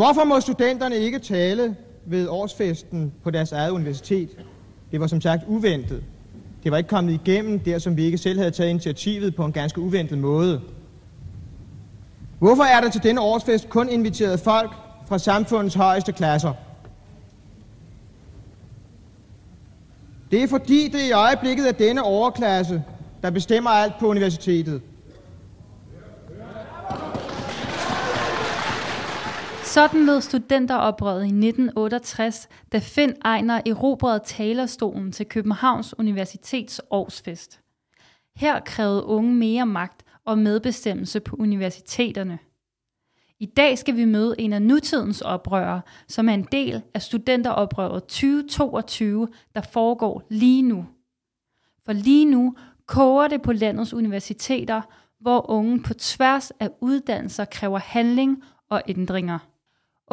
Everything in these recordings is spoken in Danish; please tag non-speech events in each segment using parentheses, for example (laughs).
Hvorfor må studenterne ikke tale ved årsfesten på deres eget universitet? Det var som sagt uventet. Det var ikke kommet igennem der, som vi ikke selv havde taget initiativet på en ganske uventet måde. Hvorfor er der til denne årsfest kun inviteret folk fra samfundets højeste klasser? Det er fordi det i øjeblikket er denne overklasse, der bestemmer alt på universitetet. Sådan lød studenteroprøret i 1968, da Finn Ejner erobrede talerstolen til Københavns Universitets årsfest. Her krævede unge mere magt og medbestemmelse på universiteterne. I dag skal vi møde en af nutidens oprørere, som er en del af studenteroprøret 2022, der foregår lige nu. For lige nu koger det på landets universiteter, hvor unge på tværs af uddannelser kræver handling og ændringer.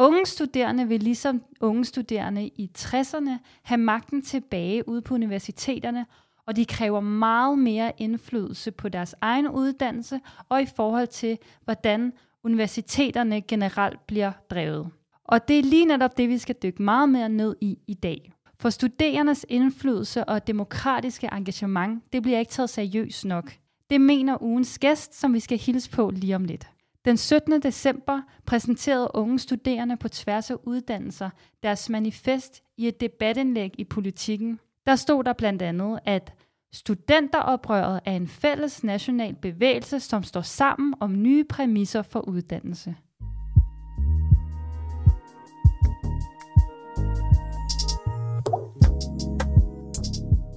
Unge studerende vil ligesom unge studerende i 60'erne have magten tilbage ude på universiteterne, og de kræver meget mere indflydelse på deres egen uddannelse og i forhold til, hvordan universiteterne generelt bliver drevet. Og det er lige netop det, vi skal dykke meget mere ned i i dag. For studerendes indflydelse og demokratiske engagement, det bliver ikke taget seriøst nok. Det mener ugens gæst, som vi skal hilse på lige om lidt. Den 17. december præsenterede unge studerende på tværs af uddannelser deres manifest i et debatindlæg i politikken. Der stod der blandt andet, at studenteroprøret er en fælles national bevægelse, som står sammen om nye præmisser for uddannelse.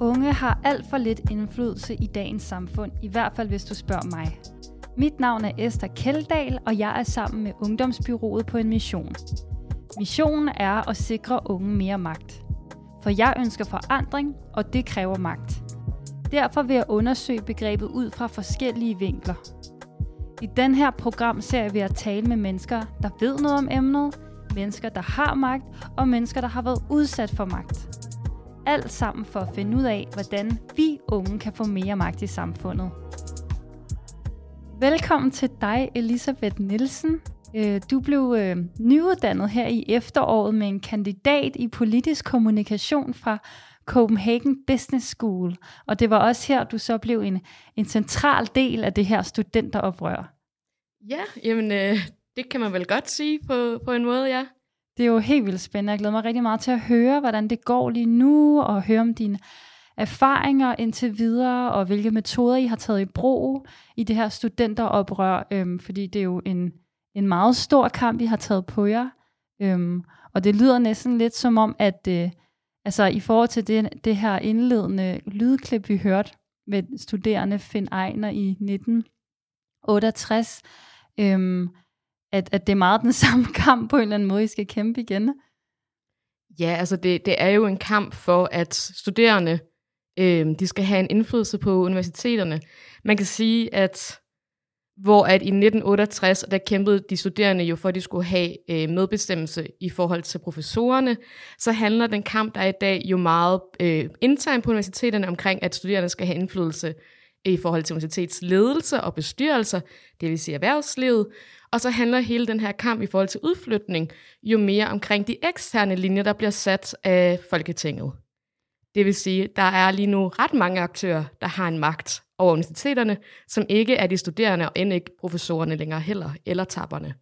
Unge har alt for lidt indflydelse i dagens samfund, i hvert fald hvis du spørger mig. Mit navn er Esther Keldahl, og jeg er sammen med Ungdomsbyrået på en mission. Missionen er at sikre unge mere magt. For jeg ønsker forandring, og det kræver magt. Derfor vil jeg undersøge begrebet ud fra forskellige vinkler. I den her program ser vi at tale med mennesker, der ved noget om emnet, mennesker, der har magt, og mennesker, der har været udsat for magt. Alt sammen for at finde ud af, hvordan vi unge kan få mere magt i samfundet. Velkommen til dig, Elisabeth Nielsen. Øh, du blev øh, nyuddannet her i efteråret med en kandidat i politisk kommunikation fra Copenhagen Business School, og det var også her, du så blev en, en central del af det her studenteroprør. Ja, jamen øh, det kan man vel godt sige på, på en måde, ja. Det er jo helt vildt spændende. Jeg glæder mig rigtig meget til at høre, hvordan det går lige nu, og høre om dine erfaringer indtil videre, og hvilke metoder I har taget i brug i det her studenteroprør, øhm, fordi det er jo en, en meget stor kamp, I har taget på jer. Øhm, og det lyder næsten lidt som om, at øh, altså, i forhold til det, det her indledende lydklip, vi hørte med studerende Finn Ejner i 1968, øhm, at, at det er meget den (laughs) samme kamp på en eller anden måde, I skal kæmpe igen. Ja, altså det, det er jo en kamp for, at studerende øh, de skal have en indflydelse på universiteterne. Man kan sige, at hvor at i 1968, der kæmpede de studerende jo for, at de skulle have øh, medbestemmelse i forhold til professorerne, så handler den kamp, der er i dag, jo meget øh, internt på universiteterne omkring, at studerende skal have indflydelse i forhold til universitetsledelse og bestyrelser, det vil sige erhvervslivet, og så handler hele den her kamp i forhold til udflytning jo mere omkring de eksterne linjer, der bliver sat af Folketinget. Det vil sige, der er lige nu ret mange aktører, der har en magt over universiteterne, som ikke er de studerende og end ikke professorerne længere heller, eller tapperne.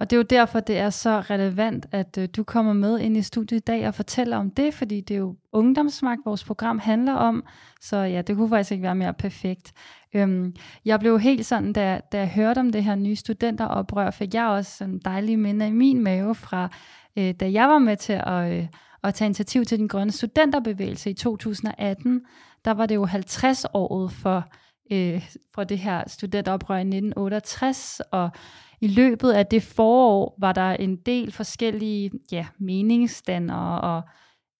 Og det er jo derfor, det er så relevant, at øh, du kommer med ind i studiet i dag og fortæller om det, fordi det er jo ungdomsmagt, vores program handler om. Så ja, det kunne faktisk ikke være mere perfekt. Øhm, jeg blev helt sådan, da, da jeg hørte om det her nye studenteroprør, fik jeg også en dejlig minde i min mave fra, øh, da jeg var med til at... Øh, at tage initiativ til den grønne studenterbevægelse i 2018, der var det jo 50-året for, øh, for det her studenteroprør i 1968, og i løbet af det forår var der en del forskellige ja, meningsstandere og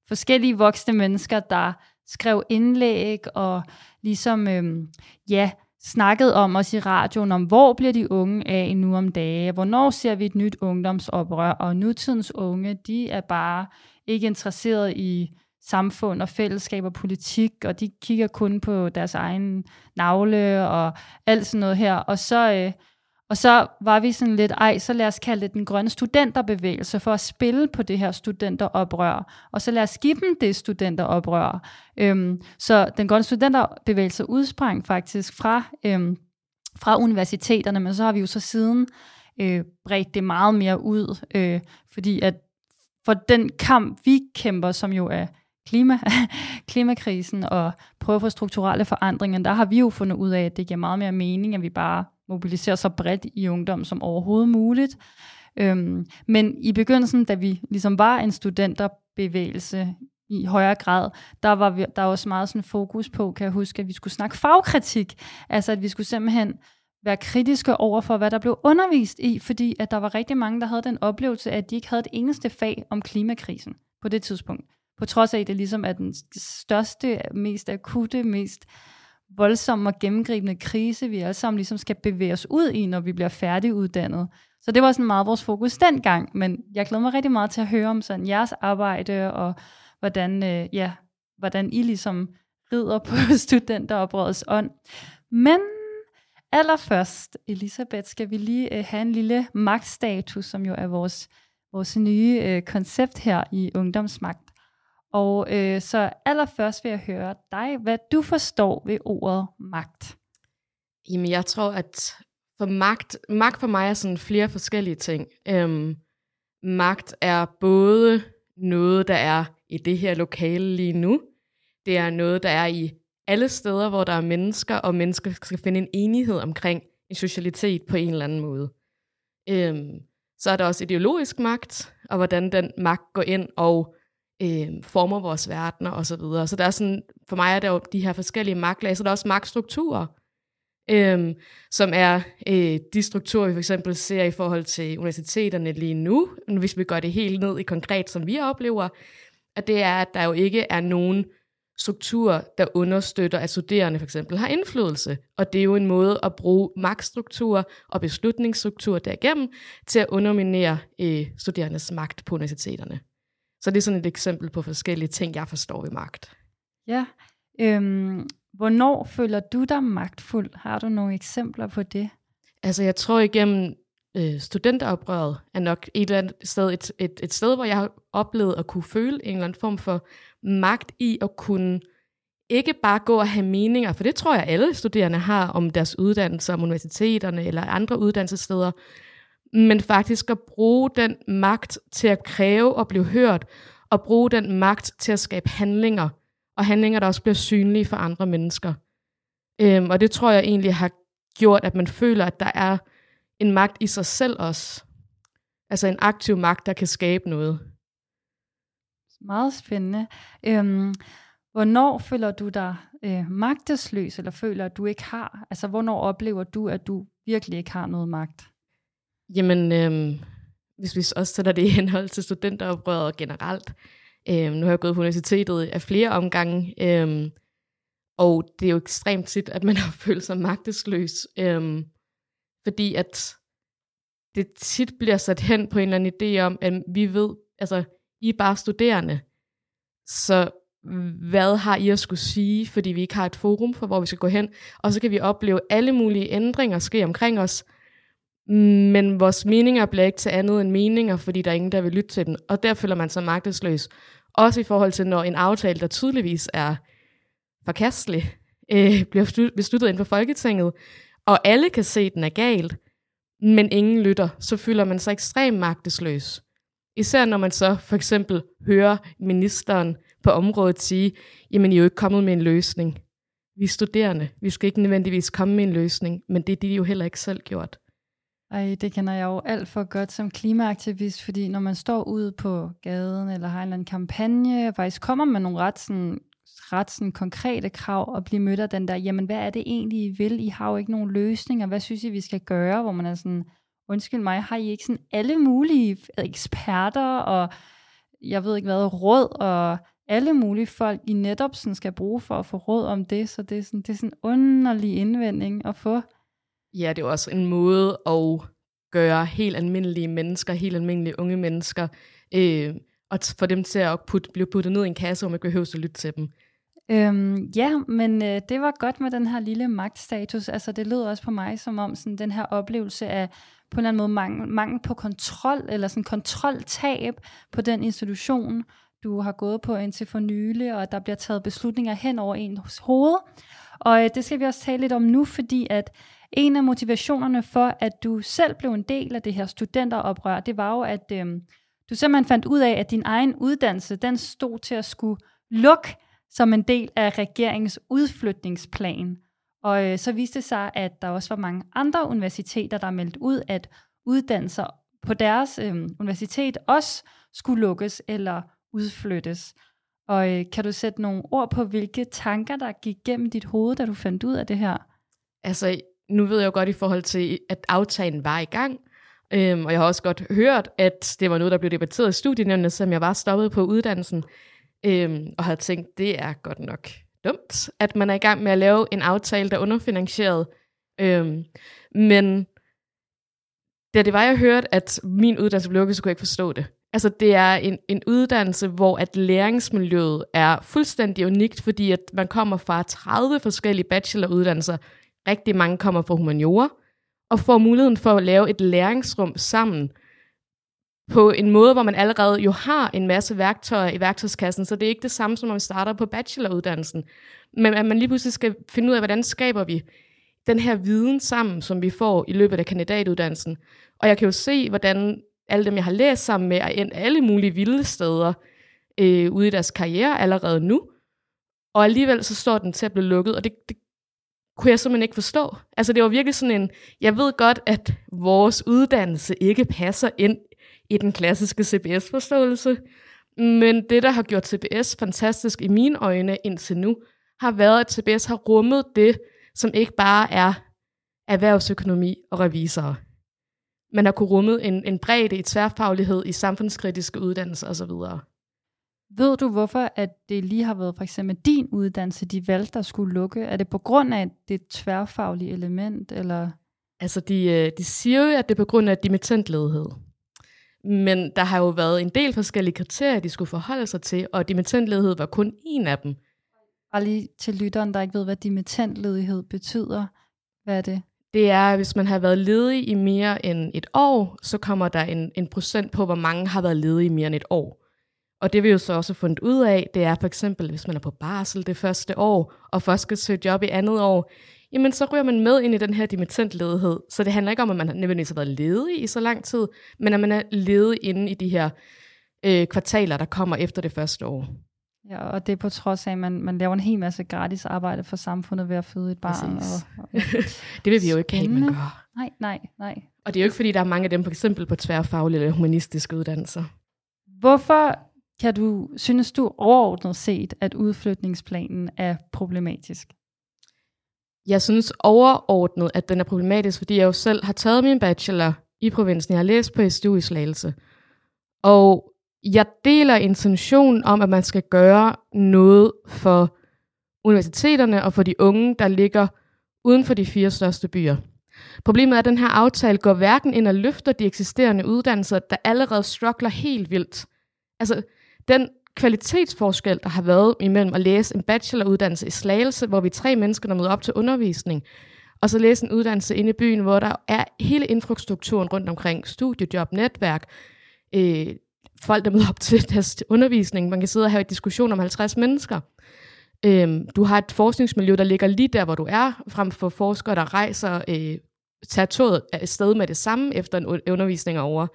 forskellige voksne mennesker, der skrev indlæg og ligesom øh, ja, snakkede om os i radioen om, hvor bliver de unge af nu om dage, hvornår ser vi et nyt ungdomsoprør, og nutidens unge, de er bare ikke interesseret i samfund og fællesskab og politik, og de kigger kun på deres egen navle og alt sådan noget her. Og så, øh, Og så var vi sådan lidt, ej, så lad os kalde det den grønne studenterbevægelse for at spille på det her studenteroprør. Og så lad os give dem det studenteroprør. Øhm, så den grønne studenterbevægelse udsprang faktisk fra, øhm, fra universiteterne, men så har vi jo så siden øh, bredt det meget mere ud, øh, fordi at for den kamp, vi kæmper, som jo er klima, (laughs) klimakrisen og prøve at få strukturelle forandringer, der har vi jo fundet ud af, at det giver meget mere mening, at vi bare mobiliserer så bredt i ungdom som overhovedet muligt. Øhm, men i begyndelsen, da vi ligesom var en studenterbevægelse i højere grad, der var vi, der var også meget sådan fokus på, kan jeg huske, at vi skulle snakke fagkritik. Altså at vi skulle simpelthen være kritiske over for, hvad der blev undervist i, fordi at der var rigtig mange, der havde den oplevelse, at de ikke havde et eneste fag om klimakrisen på det tidspunkt. På trods af, at det ligesom er den største, mest akutte, mest voldsomme og gennemgribende krise, vi alle sammen ligesom skal bevæge os ud i, når vi bliver færdiguddannet. Så det var sådan meget vores fokus dengang, men jeg glæder mig rigtig meget til at høre om sådan jeres arbejde, og hvordan, øh, ja, hvordan I ligesom rider på (laughs) studenteroprørets ånd. Men allerførst, Elisabeth, skal vi lige øh, have en lille magtstatus, som jo er vores, vores nye øh, koncept her i Ungdomsmagt. Og øh, så allerførst vil jeg høre dig, hvad du forstår ved ordet magt. Jamen, jeg tror, at for magt, magt for mig er sådan flere forskellige ting. Øhm, magt er både noget, der er i det her lokale lige nu. Det er noget, der er i alle steder, hvor der er mennesker, og mennesker skal finde en enighed omkring en socialitet på en eller anden måde. Øhm, så er der også ideologisk magt, og hvordan den magt går ind og øh, former vores verdener osv. Så, videre. så der er sådan, for mig er der jo de her forskellige magtlag, så der er også magtstrukturer, øh, som er øh, de strukturer, vi for eksempel ser i forhold til universiteterne lige nu, hvis vi går det helt ned i konkret, som vi oplever, at det er, at der jo ikke er nogen struktur, der understøtter, at studerende for eksempel har indflydelse. Og det er jo en måde at bruge magtstruktur og beslutningsstruktur derigennem til at underminere øh, studerendes magt på universiteterne. Så det er sådan et eksempel på forskellige ting, jeg forstår ved magt. Ja. Øhm, hvornår føler du dig magtfuld? Har du nogle eksempler på det? Altså, jeg tror igennem øh, studenteroprøret er nok et eller andet sted, et, et, et sted, hvor jeg har oplevet at kunne føle en eller anden form for magt i at kunne ikke bare gå og have meninger, for det tror jeg alle studerende har om deres uddannelser, om universiteterne eller andre uddannelsessteder, men faktisk at bruge den magt til at kræve og blive hørt, og bruge den magt til at skabe handlinger, og handlinger, der også bliver synlige for andre mennesker. Øhm, og det tror jeg egentlig har gjort, at man føler, at der er en magt i sig selv også. Altså en aktiv magt, der kan skabe noget. Meget spændende. Øhm, hvornår føler du dig øh, magtesløs, eller føler, at du ikke har? Altså, hvornår oplever du, at du virkelig ikke har noget magt? Jamen, øh, hvis vi også sætter det i henhold til studenteroprøret generelt, Øh, nu har jeg gået på universitetet af flere omgange, øh, og det er jo ekstremt tit, at man (laughs) har følt sig magtesløs, øh, fordi at det tit bliver sat hen på en eller anden idé om, at vi ved, altså, i er bare studerende, så hvad har I at skulle sige, fordi vi ikke har et forum for, hvor vi skal gå hen, og så kan vi opleve alle mulige ændringer ske omkring os, men vores meninger bliver ikke til andet end meninger, fordi der er ingen, der vil lytte til den. Og der føler man sig magtesløs. Også i forhold til, når en aftale, der tydeligvis er forkastelig, øh, bliver besluttet inden for Folketinget, og alle kan se, at den er galt, men ingen lytter, så føler man sig ekstremt magtesløs. Især når man så for eksempel hører ministeren på området sige, jamen I er jo ikke kommet med en løsning. Vi er studerende, vi skal ikke nødvendigvis komme med en løsning, men det er de jo heller ikke selv gjort. Ej, det kender jeg jo alt for godt som klimaaktivist, fordi når man står ude på gaden, eller har en eller anden kampagne, og faktisk kommer med nogle ret, sådan, ret sådan konkrete krav, og bliver mødt af den der, jamen hvad er det egentlig, I vil? I har jo ikke nogen løsninger, hvad synes I, vi skal gøre? Hvor man er sådan, undskyld mig, har I ikke sådan alle mulige eksperter, og jeg ved ikke hvad, råd, og alle mulige folk, I netop sådan skal bruge for at få råd om det, så det er sådan, det er sådan en underlig indvending at få. Ja, det er også en måde at gøre helt almindelige mennesker, helt almindelige unge mennesker, øh, og få dem til at put, blive puttet ned i en kasse, hvor man behøver at lytte til dem. Øhm, ja, men øh, det var godt med den her lille magtstatus. Altså det lød også på mig som om sådan, den her oplevelse af på en eller anden måde mangel, mangel på kontrol, eller sådan kontroltab på den institution, du har gået på indtil for nylig, og der bliver taget beslutninger hen over ens hoved. Og øh, det skal vi også tale lidt om nu, fordi at en af motivationerne for, at du selv blev en del af det her studenteroprør, det var jo, at øh, du simpelthen fandt ud af, at din egen uddannelse, den stod til at skulle lukke som en del af regeringens udflytningsplan. Og øh, så viste det sig, at der også var mange andre universiteter, der meldte ud, at uddannelser på deres øh, universitet også skulle lukkes eller udflyttes. Og øh, kan du sætte nogle ord på, hvilke tanker, der gik gennem dit hoved, da du fandt ud af det her? Altså, nu ved jeg jo godt i forhold til, at aftalen var i gang, øhm, og jeg har også godt hørt, at det var noget, der blev debatteret i studierne, som jeg var stoppet på uddannelsen, øhm, og havde tænkt, det er godt nok dumt, at man er i gang med at lave en aftale, der er underfinansieret. Øhm, men da det var, jeg hørte, at min uddannelse blev lukket, så kunne jeg ikke forstå det. Altså, det er en, en uddannelse, hvor at læringsmiljøet er fuldstændig unikt, fordi at man kommer fra 30 forskellige bacheloruddannelser. Rigtig mange kommer fra humaniora, og får muligheden for at lave et læringsrum sammen på en måde, hvor man allerede jo har en masse værktøjer i værktøjskassen, så det er ikke det samme, som når man starter på bacheloruddannelsen. Men at man lige pludselig skal finde ud af, hvordan skaber vi den her viden sammen, som vi får i løbet af kandidatuddannelsen. Og jeg kan jo se, hvordan alle dem, jeg har læst sammen med, er endt alle mulige vilde steder øh, ude i deres karriere allerede nu. Og alligevel så står den til at blive lukket, og det, det kunne jeg simpelthen ikke forstå. Altså det var virkelig sådan en, jeg ved godt, at vores uddannelse ikke passer ind i den klassiske CBS-forståelse, men det, der har gjort CBS fantastisk i mine øjne indtil nu, har været, at CBS har rummet det, som ikke bare er erhvervsøkonomi og revisorer man har kunne rumme en, en bredde i tværfaglighed i samfundskritiske uddannelser osv. Ved du, hvorfor at det lige har været for eksempel din uddannelse, de valgte at skulle lukke? Er det på grund af det tværfaglige element? Eller? Altså, de, øh, de siger jo, at det er på grund af dimittentledighed. Men der har jo været en del forskellige kriterier, de skulle forholde sig til, og dimittentledighed var kun en af dem. Bare lige til lytteren, der ikke ved, hvad dimittentledighed betyder. Hvad er det? det er, at hvis man har været ledig i mere end et år, så kommer der en, en procent på, hvor mange har været ledige i mere end et år. Og det vi jo så også fundet ud af, det er for eksempel, hvis man er på barsel det første år, og først skal søge job i andet år, jamen så ryger man med ind i den her dimittentledighed. Så det handler ikke om, at man nødvendigvis har været ledig i så lang tid, men at man er ledig inde i de her øh, kvartaler, der kommer efter det første år. Ja, og det er på trods af, at man, man laver en hel masse gratis arbejde for samfundet ved at føde et barn. Og, og, (laughs) det vil vi jo ikke have, man gør. Nej, nej, nej. Og det er jo ikke, fordi der er mange af dem, for eksempel på tværfaglige eller humanistiske uddannelser. Hvorfor kan du, synes du overordnet set, at udflytningsplanen er problematisk? Jeg synes overordnet, at den er problematisk, fordi jeg jo selv har taget min bachelor i provinsen. Jeg har læst på SDU i Slagelse. Og jeg deler intentionen om, at man skal gøre noget for universiteterne og for de unge, der ligger uden for de fire største byer. Problemet er, at den her aftale går hverken ind og løfter de eksisterende uddannelser, der allerede struggler helt vildt. Altså, den kvalitetsforskel, der har været imellem at læse en bacheloruddannelse i Slagelse, hvor vi er tre mennesker, der møder op til undervisning, og så læse en uddannelse inde i byen, hvor der er hele infrastrukturen rundt omkring, studiejob, netværk, øh, folk, der møder op til (laughs) deres undervisning. Man kan sidde og have en diskussion om 50 mennesker. Øhm, du har et forskningsmiljø, der ligger lige der, hvor du er, frem for forskere, der rejser, øh, tager toget sted med det samme efter en undervisning over.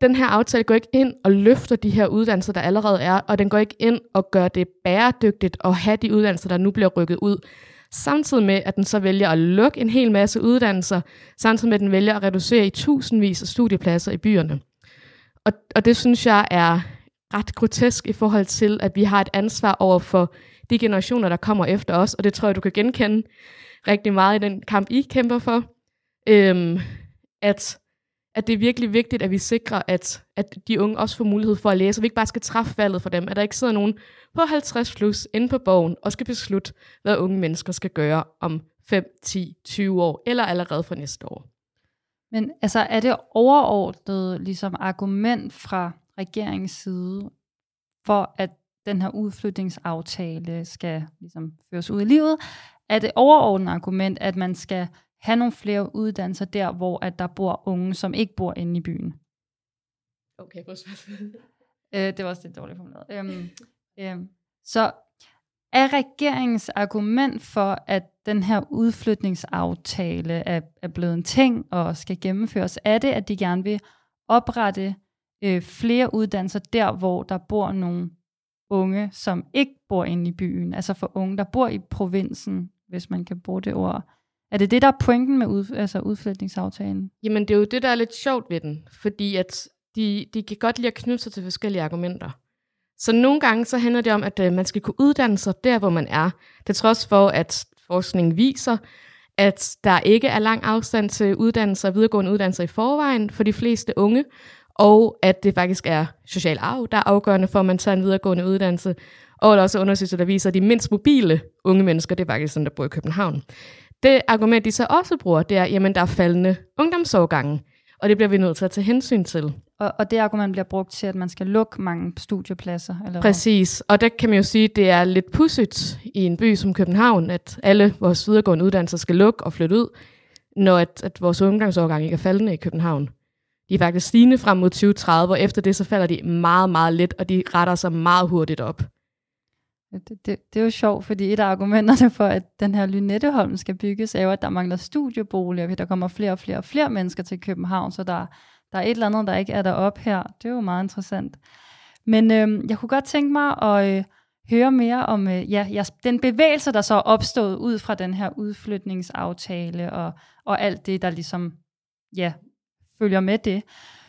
Den her aftale går ikke ind og løfter de her uddannelser, der allerede er, og den går ikke ind og gør det bæredygtigt at have de uddannelser, der nu bliver rykket ud. Samtidig med, at den så vælger at lukke en hel masse uddannelser, samtidig med, at den vælger at reducere i tusindvis af studiepladser i byerne. Og, og det synes jeg er ret grotesk i forhold til, at vi har et ansvar over for de generationer, der kommer efter os, og det tror jeg, du kan genkende rigtig meget i den kamp, I kæmper for. Øhm, at, at det er virkelig vigtigt, at vi sikrer, at, at de unge også får mulighed for at læse, og vi ikke bare skal træffe valget for dem, at der ikke sidder nogen på 50 plus inde på bogen og skal beslutte, hvad unge mennesker skal gøre om 5, 10, 20 år, eller allerede for næste år. Men altså, er det overordnet ligesom argument fra regeringens side for, at den her udflytningsaftale skal ligesom føres ud i livet, er det overordnet argument, at man skal have nogle flere uddannelser der, hvor at der bor unge, som ikke bor inde i byen. Okay, på øh, Det var også lidt dårligt formuleret. Øhm, øhm, så er regeringens argument for, at den her udflytningsaftale er, er blevet en ting og skal gennemføres, er det, at de gerne vil oprette øh, flere uddannelser der, hvor der bor nogle unge, som ikke bor inde i byen, altså for unge, der bor i provinsen, hvis man kan bruge det ord. Er det det, der er pointen med ud, altså udflytningsaftalen? Jamen, det er jo det, der er lidt sjovt ved den, fordi at de, de kan godt lide at knytte sig til forskellige argumenter. Så nogle gange så handler det om, at øh, man skal kunne uddanne sig der, hvor man er. Det trods for, at forskningen viser, at der ikke er lang afstand til uddannelser og videregående uddannelser i forvejen for de fleste unge, og at det faktisk er social arv, der er afgørende for, at man tager en videregående uddannelse. Og der er også undersøgelser, der viser, at de mindst mobile unge mennesker, det er faktisk sådan, der bor i København. Det argument, de så også bruger, det er, at der er faldende ungdomsårgange, og det bliver vi nødt til at tage hensyn til. Og, og det argument bliver brugt til, at man skal lukke mange studiepladser? Eller Præcis, og der kan man jo sige, at det er lidt pudsigt i en by som København, at alle vores videregående uddannelser skal lukke og flytte ud, når at, at vores ungdomsårgang ikke er faldende i København. De er faktisk stigende frem mod 2030, og efter det så falder de meget, meget let, og de retter sig meget hurtigt op. Det, det, det er jo sjovt, fordi et af argumenterne for, at den her Lynetteholm skal bygges, er jo, at der mangler studieboliger, der kommer flere og flere og flere mennesker til København, så der, der er et eller andet, der ikke er derop her. Det er jo meget interessant. Men øh, jeg kunne godt tænke mig at øh, høre mere om øh, ja, ja, den bevægelse, der så er opstået ud fra den her udflytningsaftale og, og alt det, der ligesom ja, følger med det.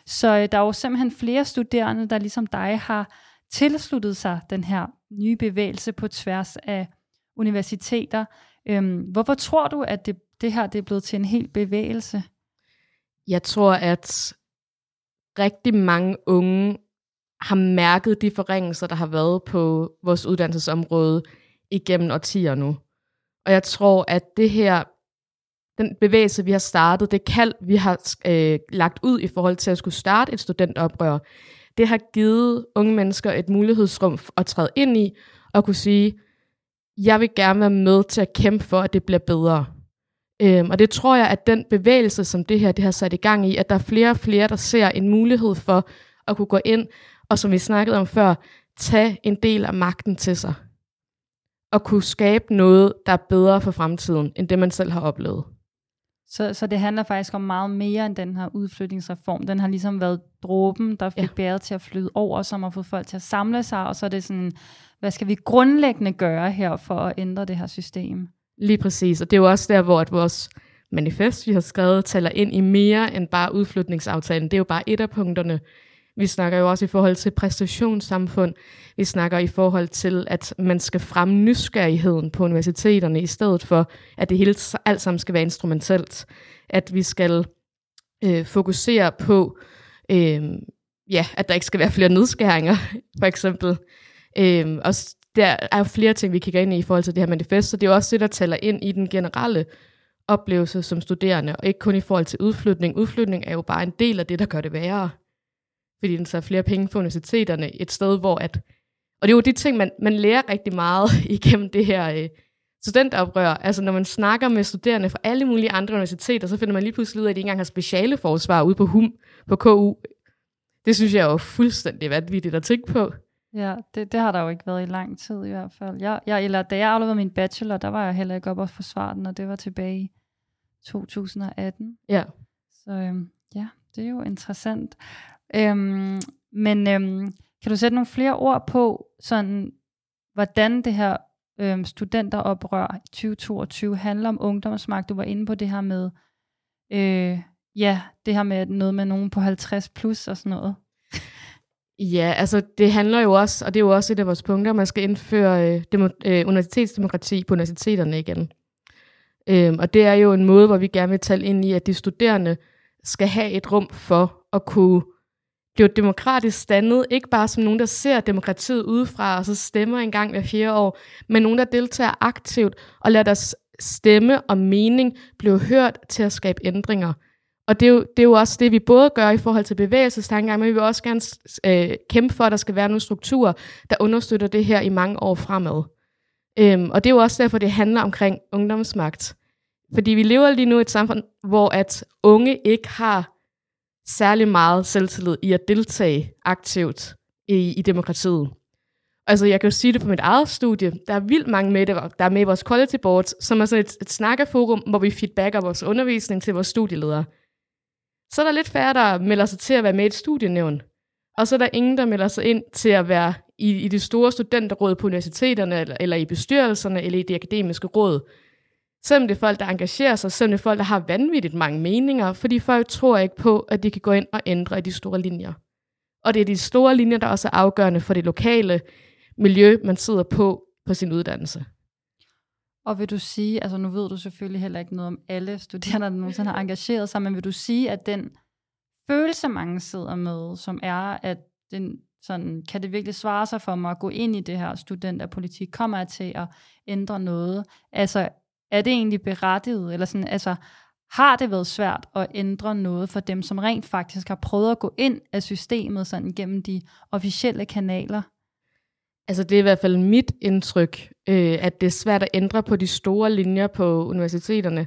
Så øh, der er jo simpelthen flere studerende, der ligesom dig har tilsluttet sig den her nye bevægelse på tværs af universiteter. Øhm, hvorfor tror du, at det, det her det er blevet til en hel bevægelse? Jeg tror, at rigtig mange unge har mærket de forringelser, der har været på vores uddannelsesområde igennem årtier nu. Og jeg tror, at det her, den bevægelse, vi har startet, det kald, vi har øh, lagt ud i forhold til at skulle starte et studentoprør, det har givet unge mennesker et mulighedsrum at træde ind i og kunne sige, jeg vil gerne være med til at kæmpe for, at det bliver bedre. Øhm, og det tror jeg, at den bevægelse, som det her det har sat i gang i, at der er flere og flere, der ser en mulighed for at kunne gå ind, og som vi snakkede om før, tage en del af magten til sig. Og kunne skabe noget, der er bedre for fremtiden, end det man selv har oplevet. Så, så det handler faktisk om meget mere end den her udflytningsreform. Den har ligesom været dråben, der fik ja. bæret til at flyde over, som har fået folk til at samle sig, og så er det sådan, hvad skal vi grundlæggende gøre her for at ændre det her system? Lige præcis, og det er jo også der, hvor at vores manifest, vi har skrevet, taler ind i mere end bare udflytningsaftalen. Det er jo bare et af punkterne. Vi snakker jo også i forhold til præstationssamfund. Vi snakker i forhold til, at man skal fremme nysgerrigheden på universiteterne, i stedet for, at det hele alt sammen skal være instrumentelt. At vi skal øh, fokusere på, øh, ja, at der ikke skal være flere nedskæringer, (laughs) for eksempel. Øh, og der er jo flere ting, vi kigger ind i i forhold til det her manifest, så det er jo også det, der taler ind i den generelle oplevelse som studerende, og ikke kun i forhold til udflytning. Udflytning er jo bare en del af det, der gør det værre fordi den tager flere penge på universiteterne, et sted, hvor at, og det er jo de ting, man, man lærer rigtig meget (laughs) igennem det her øh, studentoprør. Altså når man snakker med studerende fra alle mulige andre universiteter, så finder man lige pludselig ud af, at de ikke engang har speciale forsvar ude på HUM, på KU. Det synes jeg er jo fuldstændig vanvittigt at tænke på. Ja, det, det har der jo ikke været i lang tid i hvert fald. Jeg, jeg, eller da jeg afleverede min bachelor, der var jeg heller ikke op og forsvare den, og det var tilbage i 2018. Ja. Så øhm, ja, det er jo interessant. Øhm, men øhm, kan du sætte nogle flere ord på, sådan, hvordan det her øhm, studenteroprør 2022 handler om ungdomsmagt? Du var inde på det her med, øh, ja, det her med noget med nogen på 50 plus og sådan noget. Ja, altså det handler jo også, og det er jo også et af vores punkter, man skal indføre øh, demo, øh, universitetsdemokrati på universiteterne igen. Øhm, og det er jo en måde, hvor vi gerne vil tale ind i, at de studerende skal have et rum for at kunne blive demokratisk standet, ikke bare som nogen, der ser demokratiet udefra, og så stemmer en gang hver fire år, men nogen, der deltager aktivt og lader deres stemme og mening blive hørt til at skabe ændringer. Og det er, jo, det er jo også det, vi både gør i forhold til bevægelsestankegang, men vi vil også gerne øh, kæmpe for, at der skal være nogle strukturer, der understøtter det her i mange år fremad. Øhm, og det er jo også derfor, det handler omkring ungdomsmagt. Fordi vi lever lige nu i et samfund, hvor at unge ikke har særlig meget selvtillid i at deltage aktivt i, i demokratiet. Altså, jeg kan jo sige det på mit eget studie. Der er vildt mange med, der, der er med i vores quality board, som er sådan et, et snakkeforum, hvor vi feedbacker vores undervisning til vores studieledere. Så er der lidt færre, der melder sig til at være med i et studienævn. Og så er der ingen, der melder sig ind til at være i, i det store studenterråd på universiteterne, eller, eller i bestyrelserne, eller i det akademiske råd. Selvom det er folk, der engagerer sig, selvom det er folk, der har vanvittigt mange meninger, fordi folk tror ikke på, at de kan gå ind og ændre i de store linjer. Og det er de store linjer, der også er afgørende for det lokale miljø, man sidder på på sin uddannelse. Og vil du sige, altså nu ved du selvfølgelig heller ikke noget om alle studerende, der nogensinde har engageret sig, men vil du sige, at den følelse, mange sidder med, som er, at den, sådan, kan det virkelig svare sig for mig at gå ind i det her studenterpolitik? Kommer jeg til at ændre noget? Altså, er det egentlig berettiget? Eller sådan, altså, har det været svært at ændre noget for dem, som rent faktisk har prøvet at gå ind af systemet sådan gennem de officielle kanaler? Altså det er i hvert fald mit indtryk, øh, at det er svært at ændre på de store linjer på universiteterne,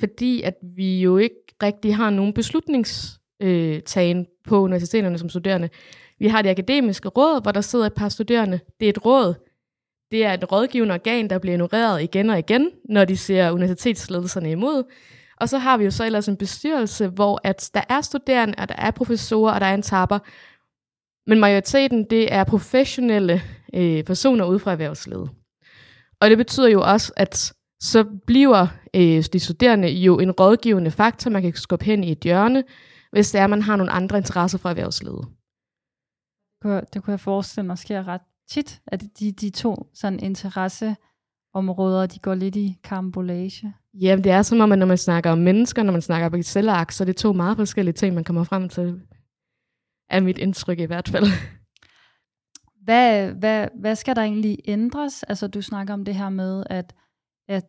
fordi at vi jo ikke rigtig har nogen beslutningstagen øh, på universiteterne som studerende. Vi har det akademiske råd, hvor der sidder et par studerende. Det er et råd. Det er et rådgivende organ, der bliver ignoreret igen og igen, når de ser universitetsledelserne imod. Og så har vi jo så ellers en bestyrelse, hvor at der er studerende, og der er professorer, og der er en tapper. Men majoriteten, det er professionelle øh, personer ude fra erhvervslivet. Og det betyder jo også, at så bliver øh, de studerende jo en rådgivende faktor, man kan skubbe hen i et hjørne, hvis det er, at man har nogle andre interesser fra erhvervslivet. Det kunne jeg forestille mig sker ret tit, at de, de to sådan interesseområder, de går lidt i karambolage. Jamen, det er som om, at når man snakker om mennesker, når man snakker om celleaks, så er det to meget forskellige ting, man kommer frem til. Er mit indtryk i hvert fald. Hvad, hvad, hvad skal der egentlig ændres? Altså, du snakker om det her med, at, at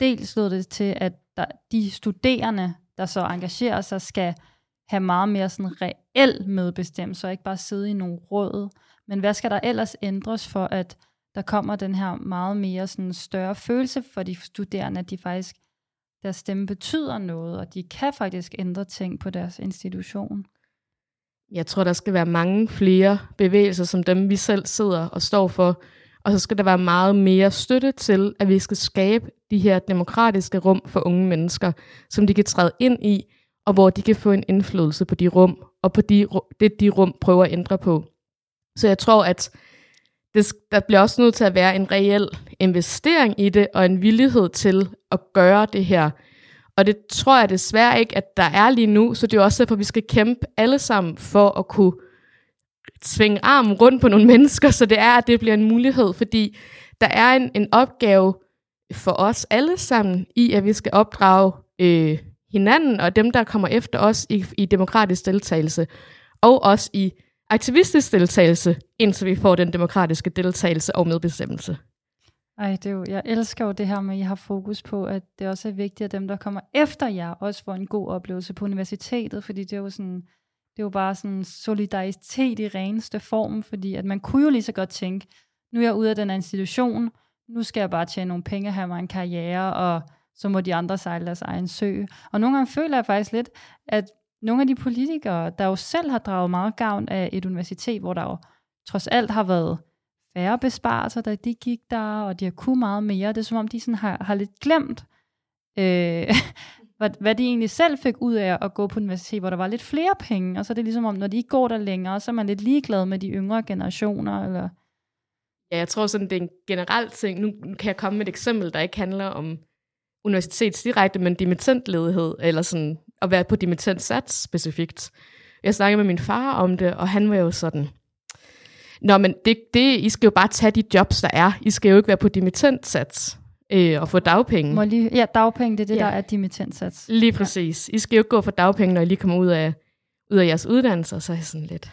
dels lød det til, at der, de studerende, der så engagerer sig, skal have meget mere sådan reel medbestemmelse, og ikke bare sidde i nogle råd. Men hvad skal der ellers ændres for, at der kommer den her meget mere sådan større følelse for de studerende, at de faktisk, deres stemme betyder noget, og de kan faktisk ændre ting på deres institution? Jeg tror, der skal være mange flere bevægelser, som dem vi selv sidder og står for. Og så skal der være meget mere støtte til, at vi skal skabe de her demokratiske rum for unge mennesker, som de kan træde ind i, og hvor de kan få en indflydelse på de rum, og på de, det de rum prøver at ændre på. Så jeg tror, at det, der bliver også nødt til at være en reel investering i det, og en villighed til at gøre det her. Og det tror jeg desværre ikke, at der er lige nu, så det er også derfor, at vi skal kæmpe alle sammen for at kunne svinge armen rundt på nogle (laughs) mennesker, så det er, at det bliver en mulighed, fordi der er en, en opgave for os alle sammen i, at vi skal opdrage øh, hinanden og dem, der kommer efter os i, i demokratisk deltagelse, og også i aktivistisk deltagelse, indtil vi får den demokratiske deltagelse og medbestemmelse. Ej, det er jo, jeg elsker jo det her med, at I har fokus på, at det også er vigtigt, at dem, der kommer efter jer, også får en god oplevelse på universitetet, fordi det er jo sådan, det er jo bare sådan solidaritet i reneste form, fordi at man kunne jo lige så godt tænke, nu er jeg ude af den institution, nu skal jeg bare tjene nogle penge, have mig en karriere, og så må de andre sejle deres egen sø. Og nogle gange føler jeg faktisk lidt, at nogle af de politikere, der jo selv har draget meget gavn af et universitet, hvor der jo trods alt har været færre besparelser, da de gik der, og de har kunnet meget mere. Det er som om, de sådan har, har lidt glemt, øh, (laughs) hvad, hvad de egentlig selv fik ud af at gå på universitet, hvor der var lidt flere penge, og så er det ligesom om, når de ikke går der længere, så er man lidt ligeglad med de yngre generationer, eller... Ja, jeg tror sådan, det er en generel ting. Nu kan jeg komme med et eksempel, der ikke handler om universitets direkte, men dimittentledighed, eller sådan at være på dimittentsats specifikt. Jeg snakkede med min far om det, og han var jo sådan, Nå, men det, det, I skal jo bare tage de jobs, der er. I skal jo ikke være på dimittentsats øh, og få dagpenge. Må lige, ja, dagpenge, det er det, ja. der er dimittentsats. Lige præcis. Ja. I skal jo ikke gå for dagpenge, når I lige kommer ud af, ud af jeres uddannelse, så er jeg sådan lidt...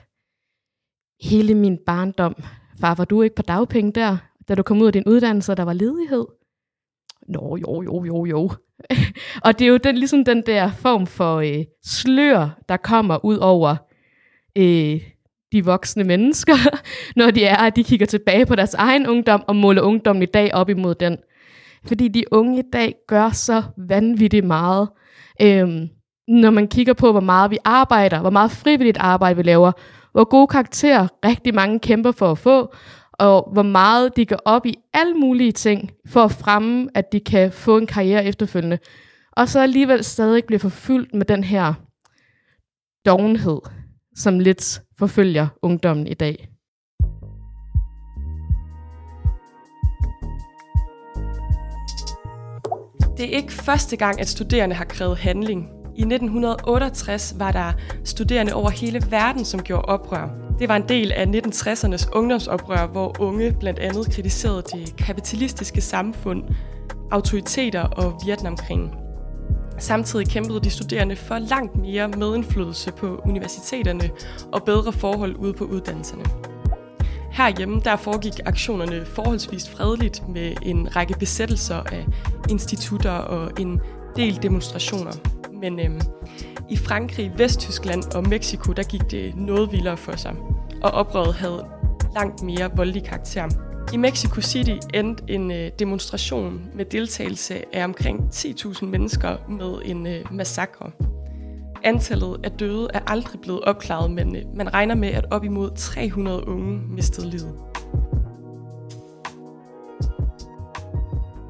Hele min barndom, far, var du ikke på dagpenge der, da du kom ud af din uddannelse, og der var ledighed? Nå, jo, jo, jo, jo. (laughs) og det er jo den, ligesom den der form for øh, slør, der kommer ud over øh, de voksne mennesker, (laughs) når de er, at de kigger tilbage på deres egen ungdom og måler ungdommen i dag op imod den. Fordi de unge i dag gør så vanvittigt meget. Øhm, når man kigger på, hvor meget vi arbejder, hvor meget frivilligt arbejde vi laver, hvor gode karakterer rigtig mange kæmper for at få, og hvor meget de går op i alle mulige ting for at fremme, at de kan få en karriere efterfølgende. Og så alligevel stadig bliver forfyldt med den her dovenhed, som lidt forfølger ungdommen i dag. Det er ikke første gang, at studerende har krævet handling. I 1968 var der studerende over hele verden, som gjorde oprør. Det var en del af 1960'ernes ungdomsoprør, hvor unge blandt andet kritiserede det kapitalistiske samfund, autoriteter og Vietnamkrigen. Samtidig kæmpede de studerende for langt mere medindflydelse på universiteterne og bedre forhold ude på uddannelserne. Herhjemme der foregik aktionerne forholdsvis fredeligt med en række besættelser af institutter og en del demonstrationer. Men øhm, i Frankrig, Vesttyskland og Mexico, der gik det noget vildere for sig, og oprøret havde langt mere voldelig karakter. I Mexico City endte en øh, demonstration med deltagelse af omkring 10.000 mennesker med en øh, massakre. Antallet af døde er aldrig blevet opklaret, men øh, man regner med, at op imod 300 unge mistede livet.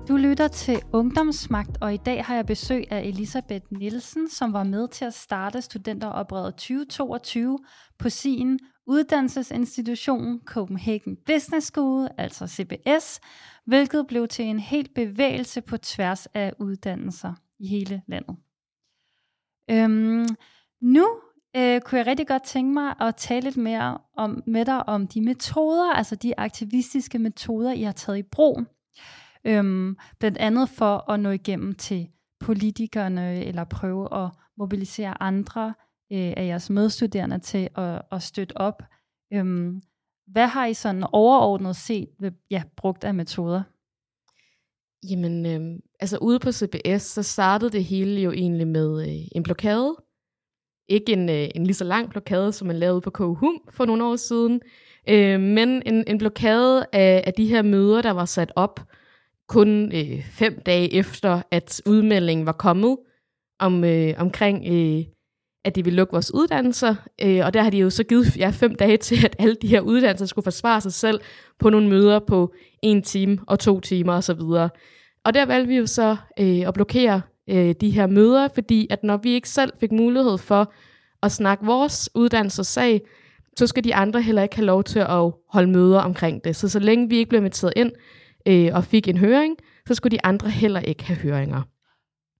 Du lytter til Ungdomsmagt, og i dag har jeg besøg af Elisabeth Nielsen, som var med til at starte Studenteroprøret 2022 på sin uddannelsesinstitution Copenhagen Business School, altså CBS, hvilket blev til en helt bevægelse på tværs af uddannelser i hele landet. Øhm, nu øh, kunne jeg rigtig godt tænke mig at tale lidt mere om, med dig om de metoder, altså de aktivistiske metoder, I har taget i brug. Øhm, blandt andet for at nå igennem til politikerne, eller prøve at mobilisere andre øh, af jeres medstuderende til at, at støtte op. Øhm, hvad har I sådan overordnet set ja, brugt af metoder? Jamen, øh, altså ude på CBS, så startede det hele jo egentlig med øh, en blokade. Ikke en, øh, en lige så lang blokade, som man lavede på KUHUM for nogle år siden, øh, men en, en blokade af, af de her møder, der var sat op kun øh, fem dage efter, at udmeldingen var kommet om, øh, omkring, øh, at de ville lukke vores uddannelser. Øh, og der har de jo så givet ja, fem dage (laughs) til, at alle de her uddannelser skulle forsvare sig selv på nogle møder på en time og to timer osv. Og der valgte vi jo så øh, at blokere øh, de her møder, fordi at når vi ikke selv fik mulighed for at snakke vores uddannelsessag, så skal de andre heller ikke have lov til at holde møder omkring det. Så så længe vi ikke blev inviteret ind øh, og fik en høring, så skulle de andre heller ikke have høringer.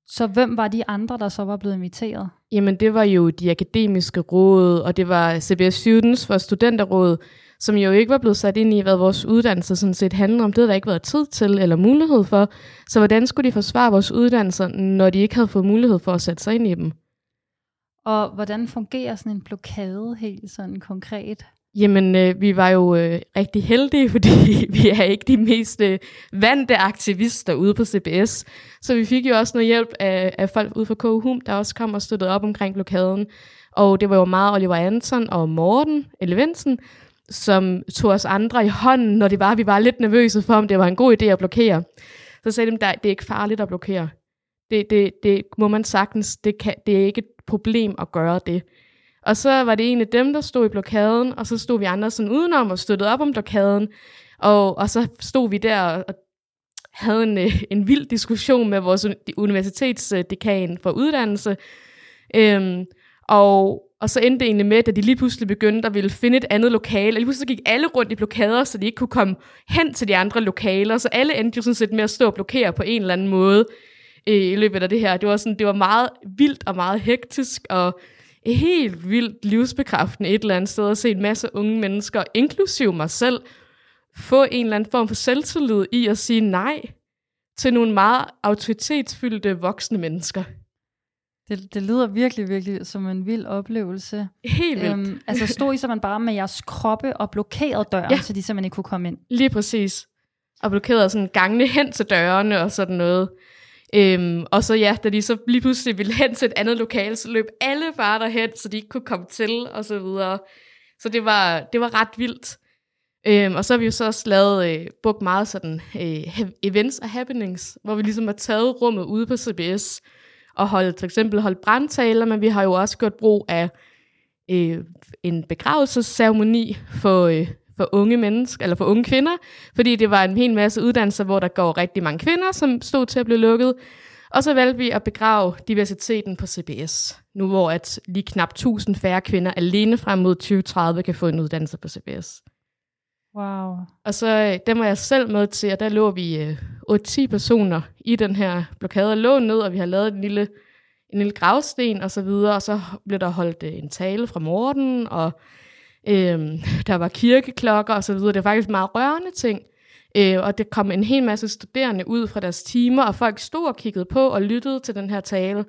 Så hvem var de andre, der så var blevet inviteret? Jamen det var jo de akademiske råd, og det var CBS Students for studenterråd, som jo ikke var blevet sat ind i, hvad vores uddannelse sådan set handler om. Det havde der ikke været tid til eller mulighed for. Så hvordan skulle de forsvare vores uddannelser, når de ikke havde fået mulighed for at sætte sig ind i dem? Og hvordan fungerer sådan en blokade helt sådan konkret? Jamen, øh, vi var jo øh, rigtig heldige, (laughs) fordi vi er ikke de mest øh, vante aktivister ude på CBS. Så vi fik jo også noget hjælp af, af folk ude fra KUHUM, der også kom og støttede op omkring blokaden. Og det var jo meget Oliver Anton og Morten Elevensen, som tog os andre i hånden, når det var, vi var lidt nervøse for, om det var en god idé at blokere. Så sagde de, at det er ikke farligt at blokere. Det, det, det må man sagtens, det, kan, det er ikke et problem at gøre det. Og så var det en af dem, der stod i blokaden, og så stod vi andre sådan udenom og støttede op om blokaden. Og, og så stod vi der og havde en, øh, en vild diskussion med vores universitetsdekan for uddannelse. Øhm, og, og så endte det egentlig med, at de lige pludselig begyndte at ville finde et andet lokale. Og lige pludselig gik alle rundt i blokader, så de ikke kunne komme hen til de andre lokaler. Så alle endte jo sådan set med at stå og blokere på en eller anden måde øh, i løbet af det her. Det var, sådan, det var meget vildt og meget hektisk, og helt vildt livsbekræftende et eller andet sted at se en masse unge mennesker, inklusive mig selv, få en eller anden form for selvtillid i at sige nej til nogle meget autoritetsfyldte voksne mennesker. Det, det lyder virkelig, virkelig som en vild oplevelse. Helt vildt. Øhm, altså stod I simpelthen bare med jeres kroppe og blokerede døren, ja. så de simpelthen ikke kunne komme ind? Lige præcis. Og blokerede sådan gangene hen til dørene og sådan noget. Øhm, og så ja, da de så lige pludselig ville hen til et andet lokale, så løb alle bare derhen, så de ikke kunne komme til, og så videre. Så det var, det var ret vildt. Øhm, og så har vi jo så også lavet, øh, brugt meget sådan øh, events og happenings, hvor vi ligesom har taget rummet ude på CBS, og holdt, for eksempel holdt brandtaler, men vi har jo også gjort brug af øh, en begravelsesceremoni for, øh, for unge mennesker, eller for unge kvinder, fordi det var en hel masse uddannelser, hvor der går rigtig mange kvinder, som stod til at blive lukket. Og så valgte vi at begrave diversiteten på CBS, nu hvor at lige knap 1000 færre kvinder alene frem mod 2030 kan få en uddannelse på CBS. Wow. Og så øh, dem var jeg selv med til, og der lå vi øh, 8-10 personer i den her blokade og lå ned, og vi har lavet en lille, en lille gravsten og så videre, og så blev der holdt øh, en tale fra Morten, og øh, der var kirkeklokker og så videre. Det var faktisk meget rørende ting. Øh, og det kom en hel masse studerende ud fra deres timer, og folk stod og kiggede på og lyttede til den her tale.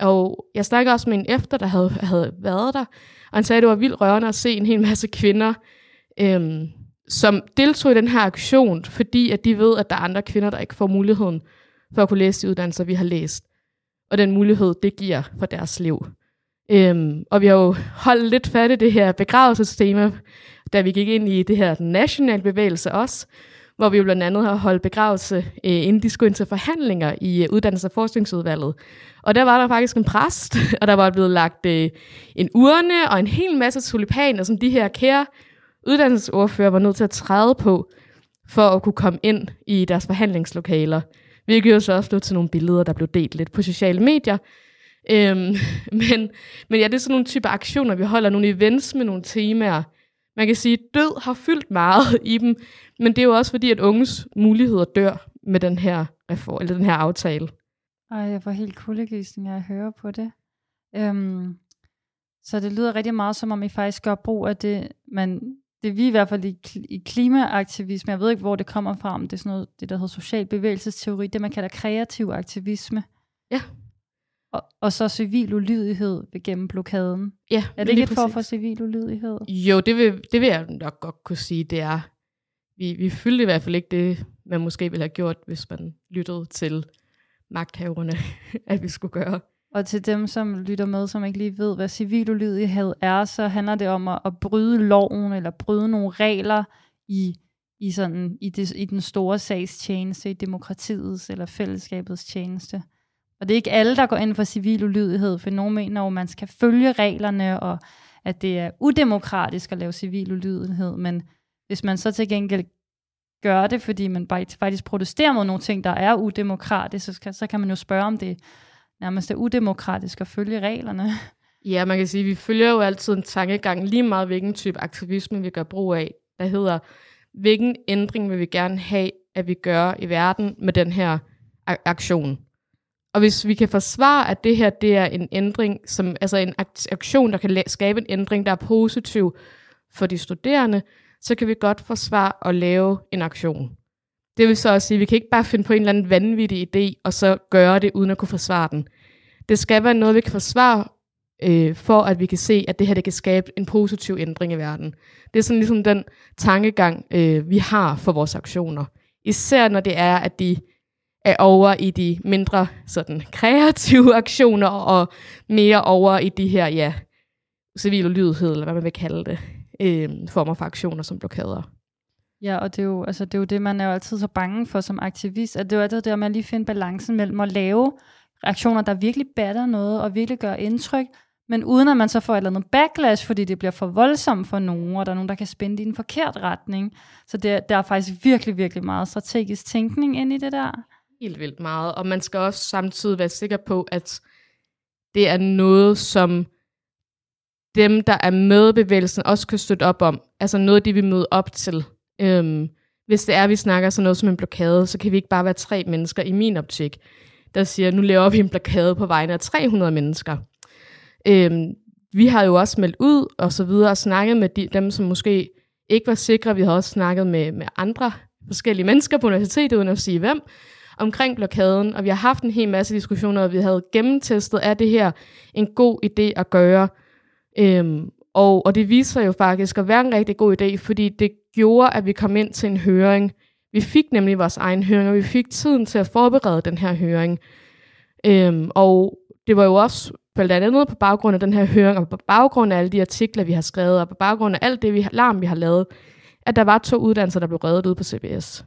Og jeg snakkede også med en efter, der havde, havde været der, og han sagde, at det var vildt rørende at se en hel masse kvinder, øh, som deltog i den her aktion, fordi at de ved, at der er andre kvinder, der ikke får muligheden for at kunne læse de uddannelser, vi har læst. Og den mulighed, det giver for deres liv. Øhm, og vi har jo holdt lidt fat i det her begravelsestema, da vi gik ind i det her nationale bevægelse også, hvor vi jo blandt andet har holdt begravelse, øh, inden de skulle ind til forhandlinger i øh, Uddannelses- og Forskningsudvalget. Og der var der faktisk en præst, (laughs) og der var blevet lagt øh, en urne og en hel masse tulipaner, som de her kære uddannelsesordfører var nødt til at træde på, for at kunne komme ind i deres forhandlingslokaler. Hvilket jo så også blev til nogle billeder, der blev delt lidt på sociale medier. Øhm, (laughs) men, men ja, det er sådan nogle typer aktioner, vi holder nogle events med nogle temaer. Man kan sige, at død har fyldt meget i dem, men det er jo også fordi, at unges muligheder dør med den her, reform, eller den her aftale. Ej, jeg får helt kuldegysning af at høre på det. Øhm, så det lyder rigtig meget som om, I faktisk gør brug af det, man det vi i hvert fald i, i klimaaktivisme, jeg ved ikke, hvor det kommer fra, om det er sådan noget, det der hedder social bevægelsesteori, det man kalder kreativ aktivisme. Ja. Og, og så civil ulydighed gennem blokaden. Ja, er det ikke et form for civil ulydighed? Jo, det vil, det vil jeg nok godt kunne sige, det er. Vi, vi fyldte i hvert fald ikke det, man måske ville have gjort, hvis man lyttede til magthaverne, (laughs) at vi skulle gøre. Og til dem, som lytter med, som ikke lige ved, hvad civil ulydighed er, så handler det om at, at bryde loven, eller bryde nogle regler i, i, sådan, i, det, i den store sags tjeneste, i demokratiets eller fællesskabets tjeneste. Og det er ikke alle, der går ind for civil ulydighed, for nogen mener at man skal følge reglerne, og at det er udemokratisk at lave civil ulydighed, men hvis man så til gengæld gør det, fordi man faktisk protesterer mod nogle ting, der er udemokratiske, så, så kan man jo spørge, om det nærmest er udemokratisk at følge reglerne. (laughs) Ja, man kan sige, at vi følger jo altid en tankegang, lige meget hvilken type aktivisme vi gør brug af, der hedder, hvilken ændring vil vi gerne have, at vi gør i verden med den her aktion. Og hvis vi kan forsvare, at det her det er en ændring, som, altså en aktion, der kan skabe en ændring, der er positiv for de studerende, så kan vi godt forsvare at lave en aktion. Det vil så også sige, at vi kan ikke bare finde på en eller anden vanvittig idé, og så gøre det, uden at kunne forsvare den. Det skal være noget, vi kan forsvare, øh, for at vi kan se, at det her det kan skabe en positiv ændring i verden. Det er sådan ligesom den tankegang, øh, vi har for vores aktioner. Især når det er, at de er over i de mindre sådan, kreative (laughs) aktioner, og mere over i de her, ja, civil lydighed, eller hvad man vil kalde det, øh, former for aktioner som blokader. Ja, og det er, jo, altså, det er jo det, man er jo altid så bange for som aktivist, at det er jo altid det, at man lige finder balancen mellem at lave reaktioner, der virkelig batter noget, og virkelig gør indtryk, men uden at man så får et eller andet backlash, fordi det bliver for voldsomt for nogen, og der er nogen, der kan spænde i en forkert retning. Så det, der er faktisk virkelig, virkelig meget strategisk tænkning ind i det der. Helt vildt meget, og man skal også samtidig være sikker på, at det er noget, som dem, der er med bevægelsen, også kan støtte op om. Altså noget, de vil møde op til. Øhm, hvis det er, vi snakker sådan noget som en blokade, så kan vi ikke bare være tre mennesker i min optik, der siger, nu laver vi en blokade på vegne af 300 mennesker. Øhm, vi har jo også meldt ud og så videre og snakket med de, dem, som måske ikke var sikre. Vi har også snakket med, med andre forskellige mennesker på universitetet, uden at sige hvem, omkring blokaden, og vi har haft en hel masse diskussioner, og vi havde gennemtestet, er det her en god idé at gøre? Øhm, og, og det viser sig jo faktisk at være en rigtig god idé, fordi det gjorde, at vi kom ind til en høring. Vi fik nemlig vores egen høring, og vi fik tiden til at forberede den her høring. Øhm, og det var jo også blandt andet på baggrund af den her høring, og på baggrund af alle de artikler, vi har skrevet, og på baggrund af alt det vi har, larm, vi har lavet, at der var to uddannelser, der blev reddet ud på CBS.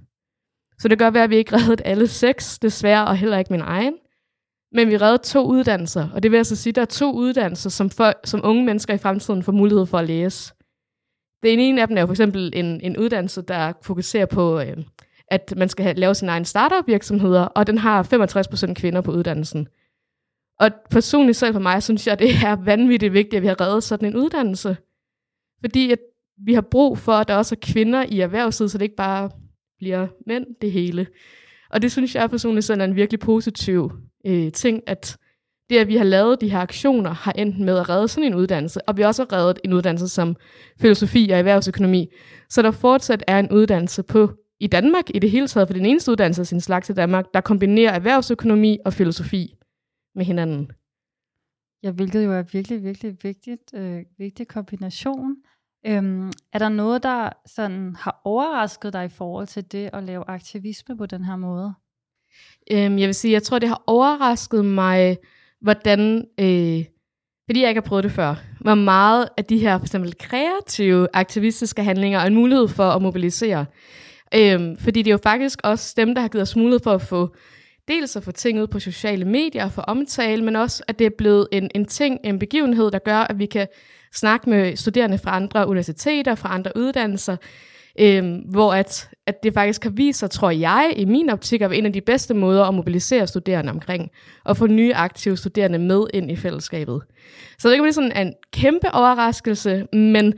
Så det gør at vi ikke reddede alle seks, desværre, og heller ikke min egen. Men vi reddede to uddannelser, og det vil altså sige, at der er to uddannelser, som, for, som unge mennesker i fremtiden får mulighed for at læse. Det ene af dem er jo for eksempel en, en uddannelse, der fokuserer på, øh, at man skal have, lave sin egen startup virksomheder, og den har 65% kvinder på uddannelsen. Og personligt selv for mig, synes jeg, det er vanvittigt vigtigt, at vi har reddet sådan en uddannelse. Fordi at vi har brug for, at der også er kvinder i erhvervslivet, så det ikke bare bliver mænd det hele. Og det synes jeg personligt selv er en virkelig positiv øh, ting, at det, at vi har lavet de her aktioner, har endt med at redde sådan en uddannelse. Og vi også har reddet en uddannelse som filosofi og erhvervsøkonomi. Så der fortsat er en uddannelse på i Danmark i det hele taget, for den eneste uddannelse af sin slags i Danmark, der kombinerer erhvervsøkonomi og filosofi med hinanden. Ja, hvilket jo er virkelig, virkelig vigtigt, øh, vigtig kombination. Øhm, er der noget, der sådan har overrasket dig i forhold til det at lave aktivisme på den her måde? Øhm, jeg vil sige, jeg tror, det har overrasket mig, hvordan, øh, fordi jeg ikke har prøvet det før, hvor meget af de her for eksempel kreative aktivistiske handlinger er en mulighed for at mobilisere. Øhm, fordi det er jo faktisk også dem, der har givet os mulighed for at få dels at få ting ud på sociale medier og få omtale, men også at det er blevet en, en ting, en begivenhed, der gør, at vi kan snakke med studerende fra andre universiteter, fra andre uddannelser, øhm, hvor at, at det faktisk kan vise sig, tror jeg, i min optik, at en af de bedste måder at mobilisere studerende omkring, og få nye aktive studerende med ind i fællesskabet. Så det kan blive sådan en kæmpe overraskelse, men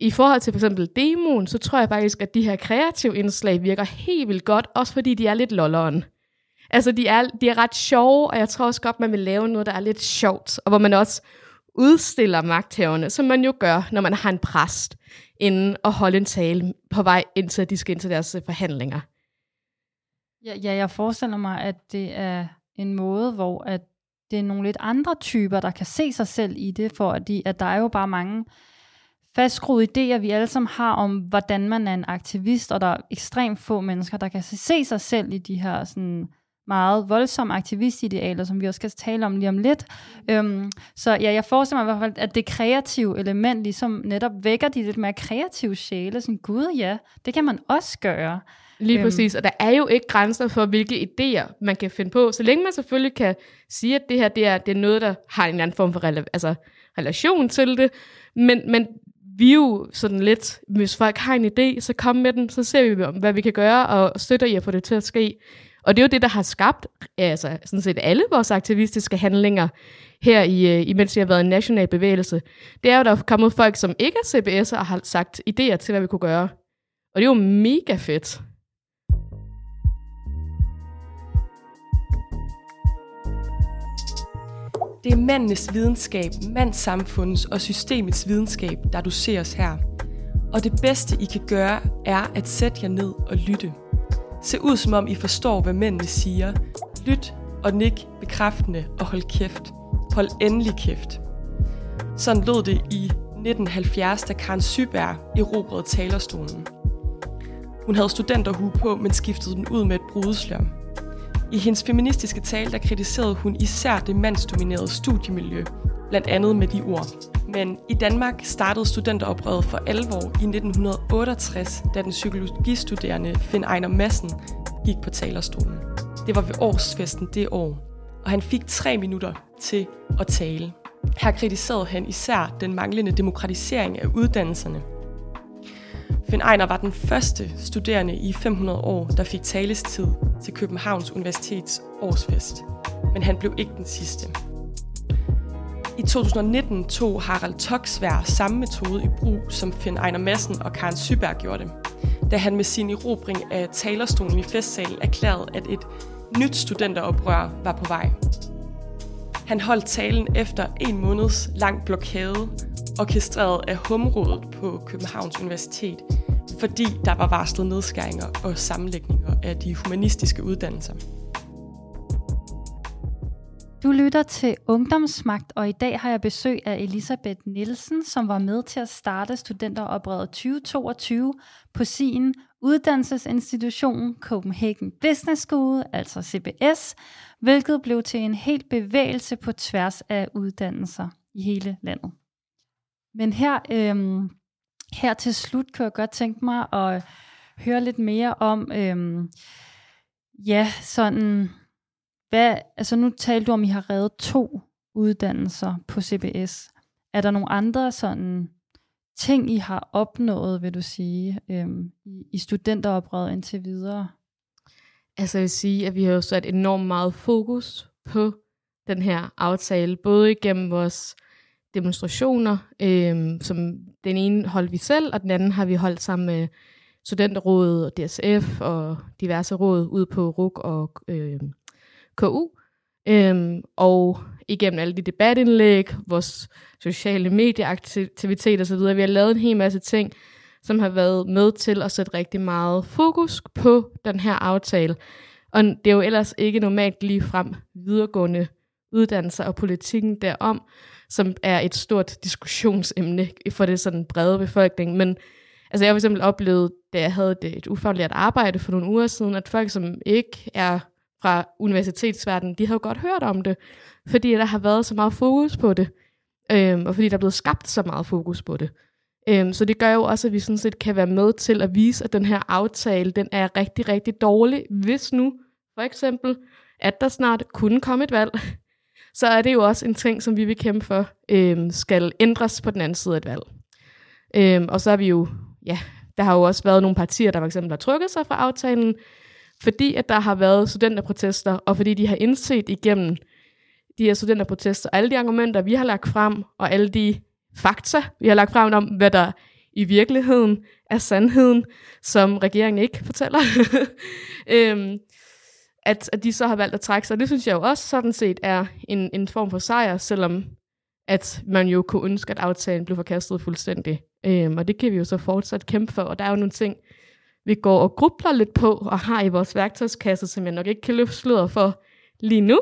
i forhold til for eksempel demoen, så tror jeg faktisk, at de her kreative indslag virker helt vildt godt, også fordi de er lidt lolleren. Altså, de er, de er ret sjove, og jeg tror også godt, man vil lave noget, der er lidt sjovt, og hvor man også udstiller magthaverne, som man jo gør, når man har en præst inden og holde en tale på vej indtil de skal ind til deres øh, forhandlinger. Ja, ja, jeg forestiller mig, at det er en måde, hvor at det er nogle lidt andre typer, der kan se sig selv i det, for at, de, at der er jo bare mange fastskruede idéer, vi alle sammen har om, hvordan man er en aktivist, og der er ekstremt få mennesker, der kan se sig selv i de her sådan, meget voldsomme aktivistidealer, som vi også skal tale om lige om lidt. Øhm, så ja, jeg forestiller mig i hvert fald, at det kreative element ligesom netop vækker de lidt mere kreative sjæle. Sådan, gud ja, det kan man også gøre. Lige øhm. præcis, og der er jo ikke grænser for, hvilke idéer man kan finde på, så længe man selvfølgelig kan sige, at det her det er, det er noget, der har en eller anden form for rela- altså, relation til det, men, men vi er jo sådan lidt, hvis folk har en idé, så kom med den, så ser vi, hvad vi kan gøre, og støtter at få det til at ske. Og det er jo det, der har skabt altså, sådan set alle vores aktivistiske handlinger her, i, øh, imens vi har været en national bevægelse. Det er jo, der er kommet folk, som ikke er CBS'er og har sagt idéer til, hvad vi kunne gøre. Og det er jo mega fedt. Det er mændenes videnskab, mandssamfundets og systemets videnskab, der du ser os her. Og det bedste, I kan gøre, er at sætte jer ned og lytte. Se ud som om I forstår, hvad mændene siger. Lyt og nik bekræftende og hold kæft. Hold endelig kæft. Sådan lød det i 1970, da Karen Syberg erobrede talerstolen. Hun havde studenterhue på, men skiftede den ud med et brudeslør. I hendes feministiske tale, der kritiserede hun især det mandsdominerede studiemiljø, blandt andet med de ord. Men i Danmark startede studenteroprøret for alvor i 1968, da den psykologistuderende Finn Ejner Madsen gik på talerstolen. Det var ved årsfesten det år, og han fik tre minutter til at tale. Her kritiserede han især den manglende demokratisering af uddannelserne. Finn Ejner var den første studerende i 500 år, der fik talestid til Københavns Universitets årsfest. Men han blev ikke den sidste. I 2019 tog Harald Toksvær samme metode i brug, som Finn Ejner Madsen og Karen Syberg gjorde det, da han med sin erobring af talerstolen i festsalen erklærede, at et nyt studenteroprør var på vej. Han holdt talen efter en måneds lang blokade, orkestreret af Humrådet på Københavns Universitet, fordi der var varslet nedskæringer og sammenlægninger af de humanistiske uddannelser. Du lytter til Ungdomsmagt, og i dag har jeg besøg af Elisabeth Nielsen, som var med til at starte studenteroprøret 2022 på sin uddannelsesinstitution Copenhagen Business School, altså CBS, hvilket blev til en helt bevægelse på tværs af uddannelser i hele landet. Men her, øhm, her til slut kan jeg godt tænke mig at høre lidt mere om, øhm, ja, sådan hvad, altså nu talte du om, at I har reddet to uddannelser på CBS. Er der nogle andre sådan ting, I har opnået, vil du sige, øhm, i, i studenteroprøret indtil videre? Altså jeg vil sige, at vi har jo sat enormt meget fokus på den her aftale, både igennem vores demonstrationer, øhm, som den ene holdt vi selv, og den anden har vi holdt sammen med Studenterrådet og DSF og diverse råd ud på RUK og øh, KU, øhm, og igennem alle de debatindlæg, vores sociale medieaktiviteter osv., vi har lavet en hel masse ting, som har været med til at sætte rigtig meget fokus på den her aftale. Og det er jo ellers ikke normalt lige frem videregående uddannelser og politikken derom, som er et stort diskussionsemne for det sådan brede befolkning. Men altså jeg har eksempel oplevet, da jeg havde et ufaglært arbejde for nogle uger siden, at folk, som ikke er fra universitetsverdenen, de har jo godt hørt om det, fordi der har været så meget fokus på det, øhm, og fordi der er blevet skabt så meget fokus på det. Øhm, så det gør jo også, at vi sådan set kan være med til at vise, at den her aftale, den er rigtig, rigtig dårlig, hvis nu, for eksempel, at der snart kunne komme et valg, så er det jo også en ting, som vi vil kæmpe for, øhm, skal ændres på den anden side af et valg. Øhm, og så er vi jo, ja, der har jo også været nogle partier, der for eksempel har trykket sig fra aftalen, fordi at der har været studenterprotester, og fordi de har indset igennem de her studenterprotester, alle de argumenter, vi har lagt frem, og alle de fakta, vi har lagt frem om, hvad der i virkeligheden er sandheden, som regeringen ikke fortæller, (laughs) øhm, at, at de så har valgt at trække sig. Det synes jeg jo også sådan set er en, en form for sejr, selvom at man jo kunne ønske, at aftalen blev forkastet fuldstændig. Øhm, og det kan vi jo så fortsat kæmpe for, og der er jo nogle ting, vi går og grubler lidt på og har i vores værktøjskasse, som jeg nok ikke kan løfte sløret for lige nu.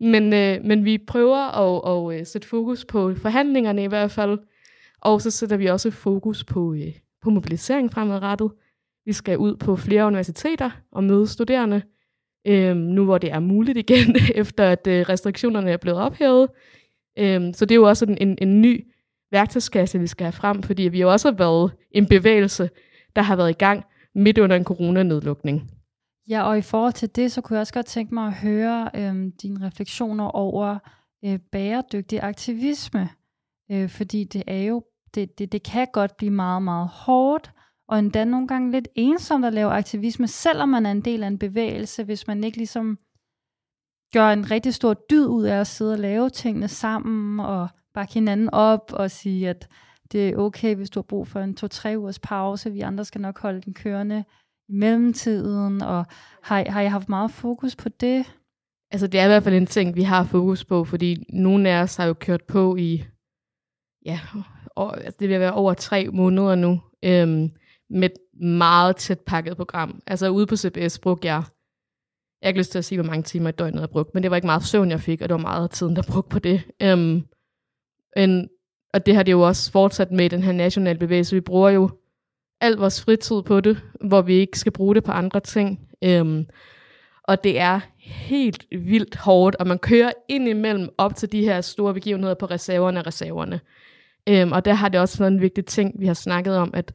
Men, øh, men vi prøver at, at, at sætte fokus på forhandlingerne i hvert fald, og så sætter vi også fokus på, øh, på mobilisering fremadrettet. Vi skal ud på flere universiteter og møde studerende, øh, nu hvor det er muligt igen, (laughs) efter at øh, restriktionerne er blevet ophævet. Øh, så det er jo også en, en, en ny værktøjskasse, vi skal have frem, fordi vi jo også har været en bevægelse, der har været i gang midt under en coronanedlukning. Ja, og i forhold til det, så kunne jeg også godt tænke mig at høre øh, dine refleksioner over øh, bæredygtig aktivisme. Øh, fordi det er jo, det, det, det kan godt blive meget, meget hårdt, og endda nogle gange lidt ensomt at lave aktivisme, selvom man er en del af en bevægelse, hvis man ikke ligesom gør en rigtig stor dyd ud af at sidde og lave tingene sammen, og bakke hinanden op og sige, at det er okay, hvis du har brug for en to-tre ugers pause. Vi andre skal nok holde den kørende i mellemtiden. Og har, har jeg haft meget fokus på det? Altså det er i hvert fald en ting, vi har fokus på, fordi nogle af os har jo kørt på i, ja, og, altså det vil være over tre måneder nu, øhm, med et meget tæt pakket program. Altså ude på CBS brugte jeg, jeg har ikke lyst til at sige, hvor mange timer i døgnet jeg brugte, men det var ikke meget søvn, jeg fik, og det var meget af tiden, der brugte på det. Øhm, en, og det har det jo også fortsat med i den her nationale bevægelse. Vi bruger jo al vores fritid på det, hvor vi ikke skal bruge det på andre ting. Øhm, og det er helt vildt hårdt, og man kører ind imellem op til de her store begivenheder på reserverne og reserverne. Øhm, og der har det også været en vigtig ting, vi har snakket om, at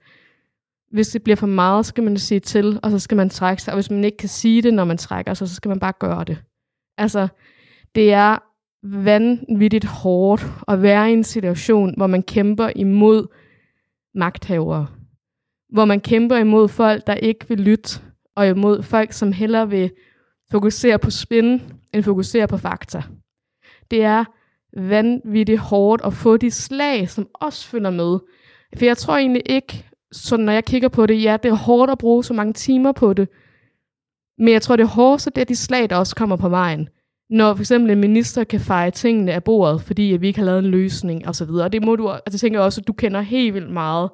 hvis det bliver for meget, så skal man sige til, og så skal man trække sig. Og hvis man ikke kan sige det, når man trækker sig, så skal man bare gøre det. Altså, det er vanvittigt hårdt at være i en situation, hvor man kæmper imod magthavere. Hvor man kæmper imod folk, der ikke vil lytte, og imod folk, som hellere vil fokusere på spin, end fokusere på fakta. Det er vanvittigt hårdt at få de slag, som også følger med. For jeg tror egentlig ikke, så når jeg kigger på det, ja, det er hårdt at bruge så mange timer på det, men jeg tror, det er det er de slag, der også kommer på vejen når for eksempel en minister kan feje tingene af bordet, fordi at vi ikke har lavet en løsning osv. Og det må du, altså det tænker jeg også, at du kender helt vildt meget.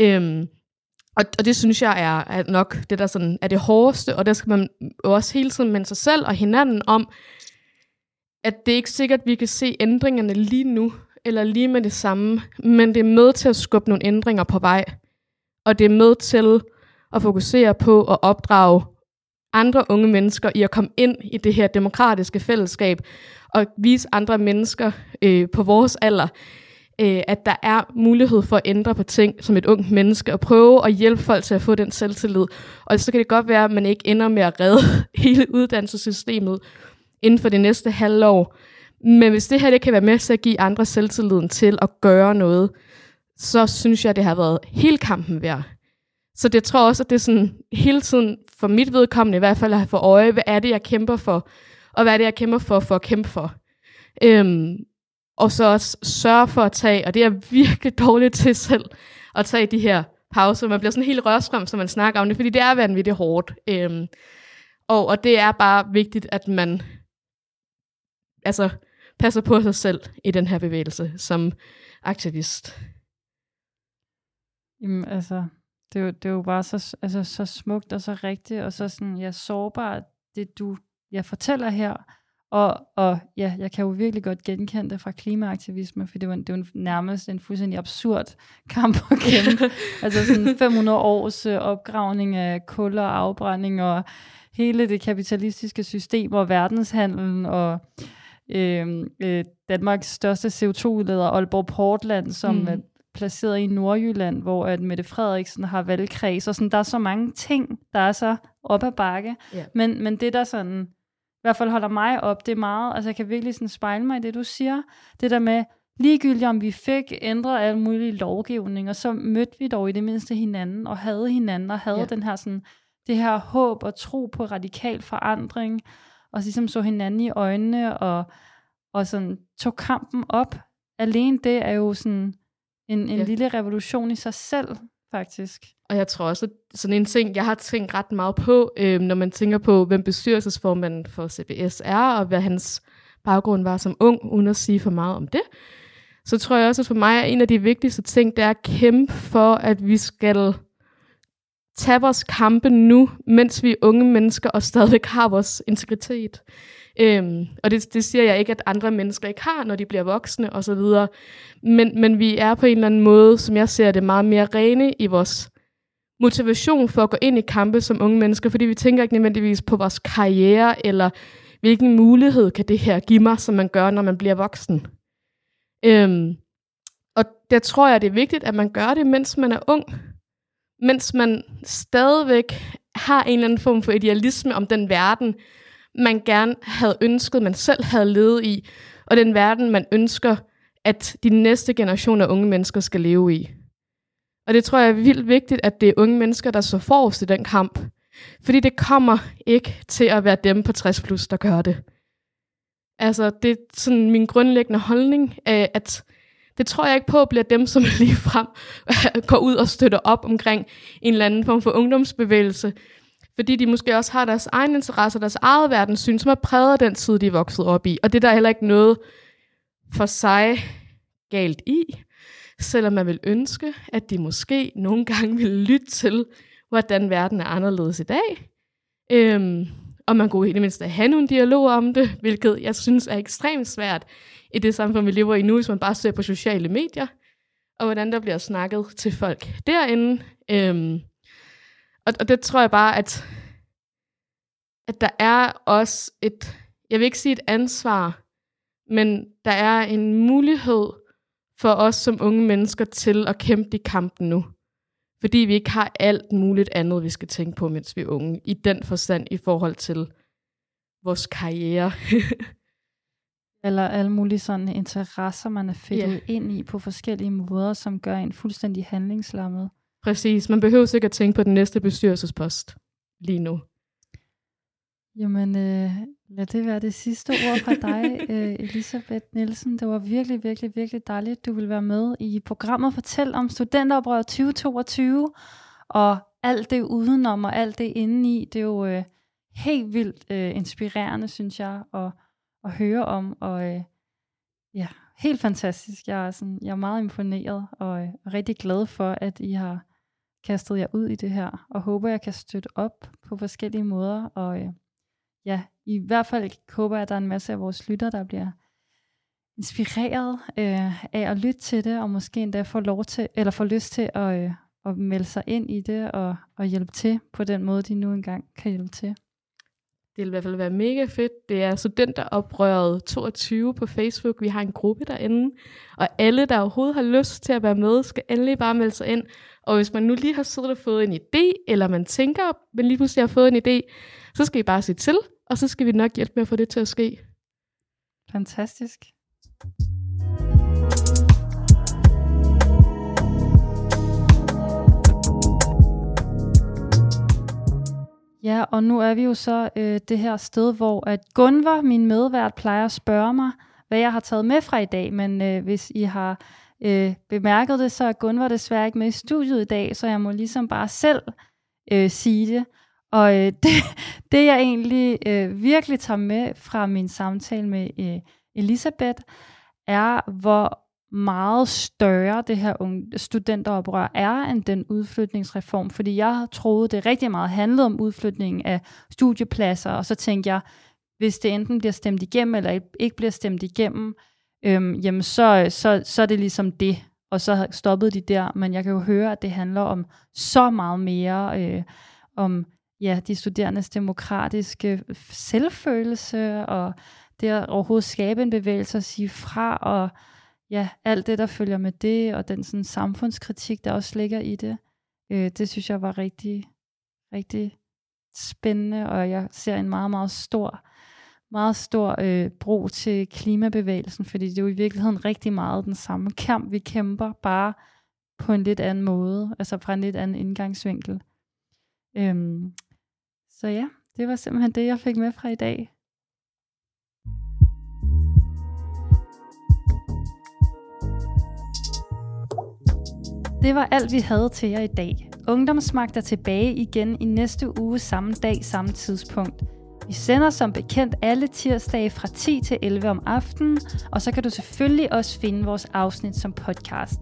Øhm, og, og det synes jeg er, er nok det, der sådan er det hårdeste, og der skal man også hele tiden minde sig selv og hinanden om, at det er ikke sikkert, at vi kan se ændringerne lige nu, eller lige med det samme, men det er med til at skubbe nogle ændringer på vej. Og det er med til at fokusere på at opdrage andre unge mennesker i at komme ind i det her demokratiske fællesskab, og vise andre mennesker øh, på vores alder, øh, at der er mulighed for at ændre på ting som et ungt menneske, og prøve at hjælpe folk til at få den selvtillid. Og så kan det godt være, at man ikke ender med at redde (laughs) hele uddannelsessystemet inden for det næste halvår. Men hvis det her det kan være med til at give andre selvtilliden til at gøre noget, så synes jeg, det har været hele kampen værd. Så det tror også, at det er sådan hele tiden, for mit vedkommende i hvert fald, at have for øje, hvad er det, jeg kæmper for, og hvad er det, jeg kæmper for, for at kæmpe for. Øhm, og så også sørge for at tage, og det er virkelig (laughs) dårligt til selv, at tage de her pauser. Man bliver sådan helt rørstrøm, som man snakker om det, fordi det er vanvittigt hårdt. Øhm, og, og det er bare vigtigt, at man altså, passer på sig selv i den her bevægelse som aktivist. Jamen, altså, det er jo, det er jo bare så, altså, så smukt og så rigtigt, og så sådan, ja, sårbart, det du jeg fortæller her. Og, og ja, jeg kan jo virkelig godt genkende det fra klimaaktivisme, for det var, det var nærmest en fuldstændig absurd (laughs) kamp at kæmpe. altså sådan 500 års øh, opgravning af kul og afbrænding, og hele det kapitalistiske system og verdenshandlen, og øh, øh, Danmarks største CO2-udleder, Aalborg Portland, som mm. Er placeret i Nordjylland, hvor at Mette Frederiksen har valgkreds, og sådan, der er så mange ting, der er så op ad bakke. Yeah. Men, men det der sådan, i hvert fald holder mig op, det er meget, altså jeg kan virkelig sådan spejle mig i det, du siger, det der med, ligegyldigt om vi fik ændret alle mulige lovgivninger, så mødte vi dog i det mindste hinanden, og havde hinanden, og havde yeah. den her sådan, det her håb og tro på radikal forandring, og ligesom så hinanden i øjnene, og, og sådan tog kampen op. Alene det er jo sådan en, en ja. lille revolution i sig selv, faktisk. Og jeg tror også, at sådan en ting, jeg har tænkt ret meget på, øh, når man tænker på, hvem bestyrelsesformanden for CBS er, og hvad hans baggrund var som ung, uden at sige for meget om det, så tror jeg også, at for mig er en af de vigtigste ting, det er at kæmpe for, at vi skal tage vores kampe nu, mens vi er unge mennesker og stadigvæk har vores integritet. Øhm, og det, det siger jeg ikke, at andre mennesker ikke har, når de bliver voksne osv. Men, men vi er på en eller anden måde, som jeg ser det, meget mere rene i vores motivation for at gå ind i kampe som unge mennesker, fordi vi tænker ikke nødvendigvis på vores karriere, eller hvilken mulighed kan det her give mig, som man gør, når man bliver voksen. Øhm, og der tror jeg, det er vigtigt, at man gør det, mens man er ung mens man stadigvæk har en eller anden form for idealisme om den verden, man gerne havde ønsket, man selv havde levet i, og den verden, man ønsker, at de næste generationer af unge mennesker skal leve i. Og det tror jeg er vildt vigtigt, at det er unge mennesker, der så forrest i den kamp. Fordi det kommer ikke til at være dem på 60 plus, der gør det. Altså, det er sådan min grundlæggende holdning, at det tror jeg ikke på bliver dem, som (laughs) lige frem går ud og støtter op omkring en eller anden form for ungdomsbevægelse. Fordi de måske også har deres egen interesse, deres eget verdenssyn, som er præget af den tid, de er vokset op i. Og det der er der heller ikke noget for sig galt i, selvom man vil ønske, at de måske nogle gange vil lytte til, hvordan verden er anderledes i dag. Øhm, og man kunne i det mindste have nogle dialoger om det, hvilket jeg synes er ekstremt svært i det samfund, vi lever i nu, hvis man bare ser på sociale medier, og hvordan der bliver snakket til folk derinde. Øhm, og, og det tror jeg bare, at, at der er også et, jeg vil ikke sige et ansvar, men der er en mulighed for os som unge mennesker til at kæmpe de kampen nu. Fordi vi ikke har alt muligt andet, vi skal tænke på, mens vi er unge. I den forstand i forhold til vores karriere. (laughs) Eller alle mulige sådan interesser, man er fedtet yeah. ind i på forskellige måder, som gør en fuldstændig handlingslammet. Præcis. Man behøver sikkert tænke på den næste bestyrelsespost lige nu. Jamen, øh, lad det være det sidste ord fra dig, (laughs) øh, Elisabeth Nielsen. Det var virkelig, virkelig, virkelig dejligt, at du vil være med i programmet Fortæl om studenteroprøret 2022, og alt det udenom og alt det indeni. Det er jo øh, helt vildt øh, inspirerende, synes jeg, og at høre om, og øh, ja, helt fantastisk. Jeg er, sådan, jeg er meget imponeret, og øh, rigtig glad for, at I har kastet jer ud i det her, og håber, jeg kan støtte op på forskellige måder, og øh, ja, i hvert fald håber jeg, at der er en masse af vores lytter, der bliver inspireret øh, af at lytte til det, og måske endda får, lov til, eller får lyst til at, øh, at melde sig ind i det, og, og hjælpe til på den måde, de nu engang kan hjælpe til. Det vil i hvert fald være mega fedt. Det er studenteroprøret 22 på Facebook. Vi har en gruppe derinde. Og alle, der overhovedet har lyst til at være med, skal endelig bare melde sig ind. Og hvis man nu lige har siddet og fået en idé, eller man tænker, men lige pludselig har fået en idé, så skal I bare sige til, og så skal vi nok hjælpe med at få det til at ske. Fantastisk. Ja, og nu er vi jo så øh, det her sted, hvor at Gunvar, min medvært, plejer at spørge mig, hvad jeg har taget med fra i dag. Men øh, hvis I har øh, bemærket det, så er Gunvar desværre ikke med i studiet i dag, så jeg må ligesom bare selv øh, sige det. Og øh, (laughs) det, det jeg egentlig øh, virkelig tager med fra min samtale med øh, Elisabeth, er hvor meget større det her studenteroprør er end den udflytningsreform, fordi jeg troede, det rigtig meget handlede om udflytningen af studiepladser, og så tænkte jeg, hvis det enten bliver stemt igennem, eller ikke bliver stemt igennem, øhm, jamen så, så, så er det ligesom det, og så stoppede de der, men jeg kan jo høre, at det handler om så meget mere, øh, om ja, de studerendes demokratiske selvfølelse, og det at overhovedet skabe en bevægelse og sige fra, og ja, alt det, der følger med det, og den sådan samfundskritik, der også ligger i det, øh, det synes jeg var rigtig, rigtig spændende, og jeg ser en meget, meget stor, meget stor øh, bro til klimabevægelsen, fordi det er jo i virkeligheden rigtig meget den samme kamp, vi kæmper, bare på en lidt anden måde, altså fra en lidt anden indgangsvinkel. Øhm, så ja, det var simpelthen det, jeg fik med fra i dag. Det var alt, vi havde til jer i dag. Ungdomsmagt er tilbage igen i næste uge samme dag, samme tidspunkt. Vi sender som bekendt alle tirsdage fra 10 til 11 om aftenen, og så kan du selvfølgelig også finde vores afsnit som podcast.